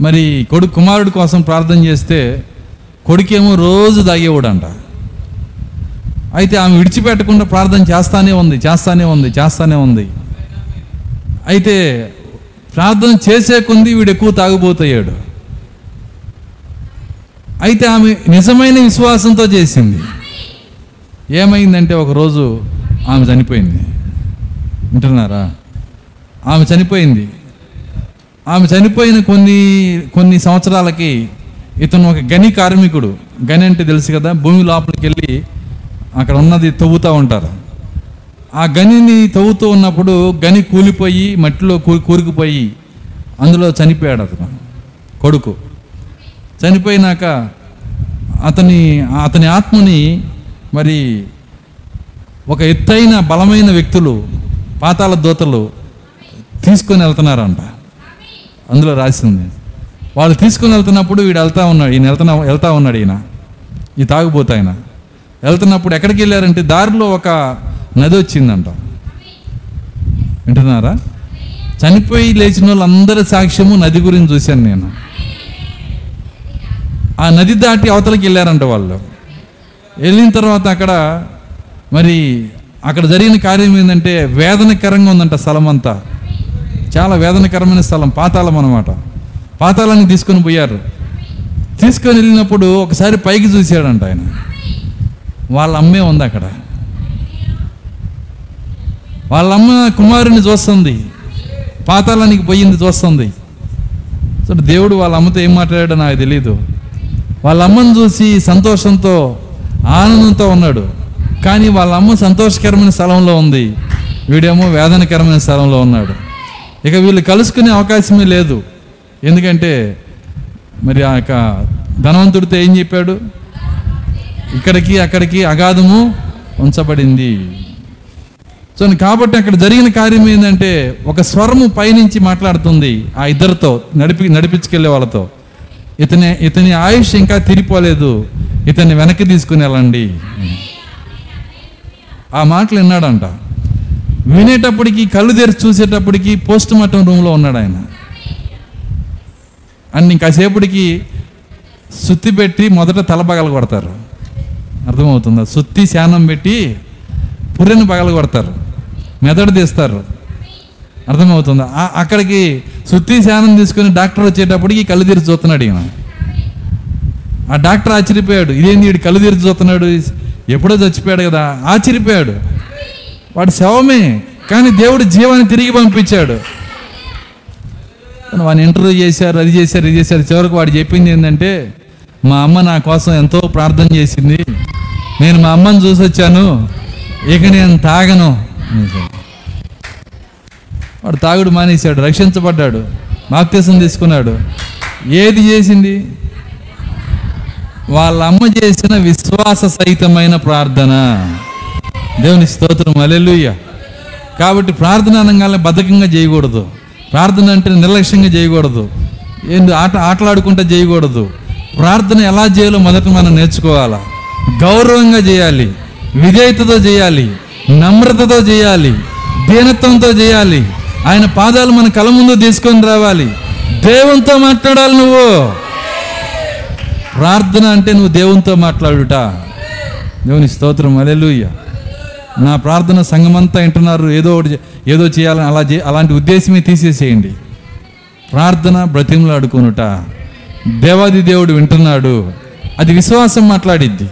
మరి కొడుకు కుమారుడి కోసం ప్రార్థన చేస్తే కొడుకేమో రోజు దాగేవాడంట అయితే ఆమె విడిచిపెట్టకుండా ప్రార్థన చేస్తానే ఉంది చేస్తానే ఉంది చేస్తానే ఉంది. అయితే ప్రార్థన చేసే కొంది వీడు ఎక్కువ తాగుబోతయ్యాడు. అయితే ఆమె నిజమైన విశ్వాసంతో చేసింది. ఏమైందంటే ఒకరోజు ఆమె చనిపోయింది. వింటున్నారా? ఆమె చనిపోయింది. ఆమె చనిపోయిన కొన్ని కొన్ని సంవత్సరాలకి ఇతను ఒక గని కార్మికుడు. గని అంటే తెలుసు కదా భూమి లోపలికి వెళ్ళి అక్కడ ఉన్నది తవ్వుతూ ఉంటారు. ఆ గనిని తవ్వుతూ ఉన్నప్పుడు గని కూలిపోయి మట్టిలో కూ కూరుకుపోయి అందులో చనిపోయాడు అతను కొడుకు. చనిపోయినాక అతని అతని ఆత్మని మరి ఒక ఎత్తైన బలమైన వ్యక్తులు పాతాళ దూతలు తీసుకొని వెళ్తున్నారంట. అందులో రాసింది. వాళ్ళు తీసుకుని వెళ్తున్నప్పుడు వీడు వెళ్తా ఉన్నాడు ఈయన వెళ్తున్నా వెళ్తా ఉన్నాడు ఈయన. ఈ తాగుబోతు ఆయన. వెళ్తున్నప్పుడు ఎక్కడికి వెళ్ళారంటే దారిలో ఒక నది వచ్చిందంట. వింటున్నారా? చనిపోయి లేచిన వాళ్ళందరి సాక్ష్యము నది గురించి చూశాను నేను. ఆ నది దాటి అవతలకి వెళ్ళారంట వాళ్ళు. వెళ్ళిన తర్వాత అక్కడ మరి అక్కడ జరిగిన కార్యం ఏంటంటే వేదనకరంగా ఉందంట స్థలం అంతా చాలా వేదనకరమైన స్థలం పాతాళం అనమాట పాతాళాన్ని తీసుకొని పోయారు. తీసుకొని వెళ్ళినప్పుడు ఒకసారి పైకి చూశాడంట ఆయన. వాళ్ళ అమ్మే ఉంది అక్కడ. వాళ్ళ అమ్మ కుమారుని చూస్తుంది. పాతాళానికి పోయింది చూస్తుంది. సో దేవుడు వాళ్ళ అమ్మతో ఏం మాట్లాడాడో నాకు తెలియదు వాళ్ళ అమ్మను చూసి సంతోషంతో ఆనందంతో ఉన్నాడు. కానీ వాళ్ళ అమ్మ సంతోషకరమైన స్థలంలో ఉంది. వీడేమో వేదనకరమైన స్థలంలో ఉన్నాడు. ఇక వీళ్ళు కలుసుకునే అవకాశమే లేదు. ఎందుకంటే మరి ఆ యొక్క ధనవంతుడితో ఏం చెప్పాడు? ఇక్కడికి అక్కడికి అగాధము ఉంచబడింది. సో కాబట్టి అక్కడ జరిగిన కార్యం ఏంటంటే ఒక స్వరము పైనుంచి మాట్లాడుతుంది ఆ ఇద్దరితో నడిపి నడిపించుకెళ్ళే వాళ్ళతో. ఇతని ఇతని ఆయుష్ ఇంకా తిరిగిపోలేదు ఇతన్ని వెనక్కి తీసుకుని వెళ్ళండి. ఆ మాటలు విన్నాడంట. వినేటప్పటికి కళ్ళు తెరిచి చూసేటప్పటికి పోస్ట్ మార్టం రూమ్లో ఉన్నాడు ఆయన. అండ్ ఇంకాసేపటికి సుత్తి పెట్టి మొదట తల పగల కొడతారు. అర్థమవుతుందా? సుత్తి శానం పెట్టి పుర్రెను పగల కొడతారు. మెదడు తీస్తారు. అర్థమవుతుందా? అక్కడికి సుత్తి శానం తీసుకుని డాక్టర్ వచ్చేటప్పటికి కళ్ళు తెరిచి చూస్తున్నాడు ఈయన. ఆ డాక్టర్ ఆశ్చర్యపోయాడు. ఇదేంది వీడు కళ్ళు తెరిచి చూస్తున్నాడు? ఎప్పుడో చచ్చిపోయాడు కదా. ఆశ్చర్యపోయాడు. వాడు శవమే కానీ దేవుడు జీవాన్ని తిరిగి పంపించాడు. వాడిని ఇంటర్వ్యూ చేశారు అది చేశారు ఇది చేశారు. చివరికి వాడు చెప్పింది ఏంటంటే మా అమ్మ నా కోసం ఎంతో ప్రార్థన చేసింది. నేను మా అమ్మని చూసి వచ్చాను. ఇక నేను తాగను. వాడు తాగుడు మానేశాడు రక్షించబడ్డాడు. బాప్తీసం తీసుకున్నాడు. ఏది చేసింది? వాళ్ళ అమ్మ చేసిన విశ్వాస సహితమైన ప్రార్థన. దేవుని స్తోత్రం అలెలుయ్య కాబట్టి ప్రార్థన అనగానే బద్ధకంగా చేయకూడదు. ప్రార్థన అంటే నిర్లక్ష్యంగా చేయకూడదు. ఏంటి ఆట ఆటలాడుకుంటా చేయకూడదు. ప్రార్థన ఎలా చేయాలో మొదట మనం నేర్చుకోవాలా. గౌరవంగా చేయాలి. విధేయతతో చేయాలి. నమ్రతతో చేయాలి. దీనత్వంతో చేయాలి. ఆయన పాదాలు మన కళ్ళ ముందు తీసుకొని రావాలి. దేవునితో మాట్లాడాలి నువ్వు. ప్రార్థన అంటే నువ్వు దేవునితో మాట్లాడుట. దేవుని స్తోత్రం అలెలుయ్యా నా ప్రార్థన సంఘమంతా వింటున్నారు. ఏదో ఒకటి ఏదో చేయాలని అలా చే అలాంటి ఉద్దేశమే తీసేసేయండి. ప్రార్థన బ్రతిమలాడుకొనుట దేవాది దేవుడు వింటున్నాడు. అది విశ్వాసం మాట్లాడిద్ది.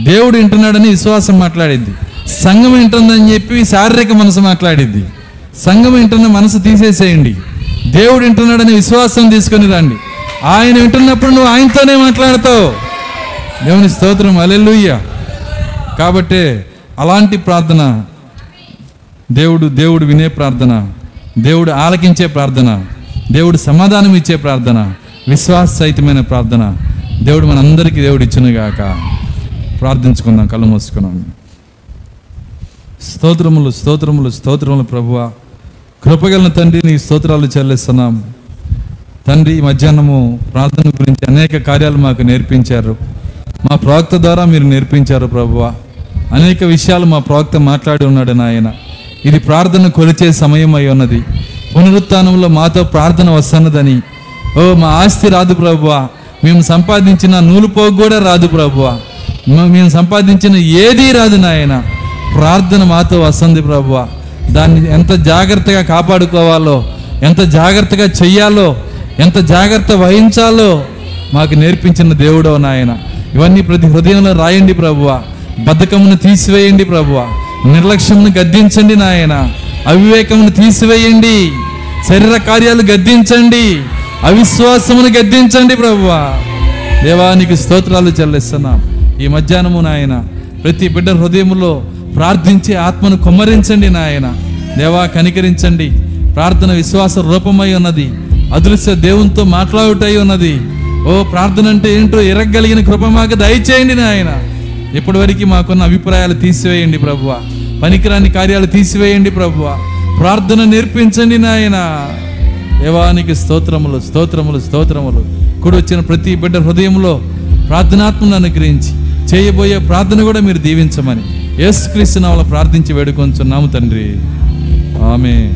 దేవుడు వింటున్నాడని విశ్వాసం మాట్లాడిద్ది. సంఘం వింటుందని చెప్పి శారీరక మనసు మాట్లాడిద్ది. సంఘం వింటున్న మనసు తీసేసేయండి. దేవుడు వింటున్నాడని విశ్వాసం తీసుకొని రండి. ఆయన వింటున్నప్పుడు నువ్వు ఆయనతోనే మాట్లాడతావు. దేవుని స్తోత్రం. అలెల్లుయ్య కాబట్టి అలాంటి ప్రార్థన దేవుడు దేవుడు వినే ప్రార్థన దేవుడు ఆలకించే ప్రార్థన దేవుడు సమాధానం ఇచ్చే ప్రార్థన విశ్వాస సహితమైన ప్రార్థన దేవుడు మనందరికీ దేవుడు ఇచ్చినగాక ప్రార్థించుకుందాం కళ్ళు మూసుకున్నాం. స్తోత్రములు స్తోత్రములు స్తోత్రములు ప్రభువ. కృపగలన తండ్రి నీ స్తోత్రాలు చెల్లిస్తున్నాం. తండ్రి ఈ మధ్యాహ్నము ప్రార్థన గురించి అనేక కార్యాలు మాకు నేర్పించారు. మా ప్రవక్త ద్వారా మీరు నేర్పించారు ప్రభువ. అనేక విషయాలు మా ప్రవక్త మాట్లాడి ఉన్నాడు నాయన. ఇది ప్రార్థన కొలిచే సమయం అయి ఉన్నది. పునరుత్నంలో మాతో ప్రార్థన వస్తున్నదని. ఓ మా ఆస్తి రాదు ప్రభువ. మేము సంపాదించిన నూలుపోగు కూడా రాదు ప్రభువ. మేము సంపాదించిన ఏదీ రాదు నాయన. ప్రార్థన మాతో వస్తుంది ప్రభువ. దాన్ని ఎంత జాగ్రత్తగా కాపాడుకోవాలో ఎంత జాగ్రత్తగా చెయ్యాలో ఎంత జాగ్రత్త వహించాలో మాకు నేర్పించిన దేవుడో నాయన. ఇవన్నీ ప్రతి హృదయంలో రాయండి ప్రభువా. బద్ధకమును తీసివేయండి ప్రభువ. నిర్లక్ష్యమును గద్దించండి నాయన. అవివేకమును తీసివేయండి. శరీర కార్యాలు గద్దించండి. అవిశ్వాసమును గద్దించండి ప్రభువ. దేవానికి స్తోత్రాలు చెల్లిస్తున్నాం. ఈ మధ్యాహ్నము నాయన ప్రతి బిడ్డ హృదయంలో ప్రార్థించి ఆత్మను కుమ్మరించండి నాయన. దేవా కనికరించండి. ప్రార్థన విశ్వాస రూపమై ఉన్నది. అదృశ్య దేవునితో మాట్లాడుటై ఉన్నది. ఓ ప్రార్థన అంటే ఏంటో ఎరగలిగిన కృప మాకు దయచేయండి నాయన. ఇప్పటివరకు మాకున్న అభిప్రాయాలు తీసివేయండి ప్రభువ. పనికిరాని కార్యాలు తీసివేయండి ప్రభువ. ప్రార్థన నేర్పించండి నాయన. దేవానికి స్తోత్రములు స్తోత్రములు స్తోత్రములు. కూడా వచ్చిన ప్రతి బిడ్డ హృదయంలో ప్రార్థనాత్మను అనుగ్రహించి చేయబోయే ప్రార్థన కూడా మీరు దీవించమని. యేసుక్రీస్తు నామములో ప్రార్థించి వేడుకొంచున్నాము తండ్రి. ఆమె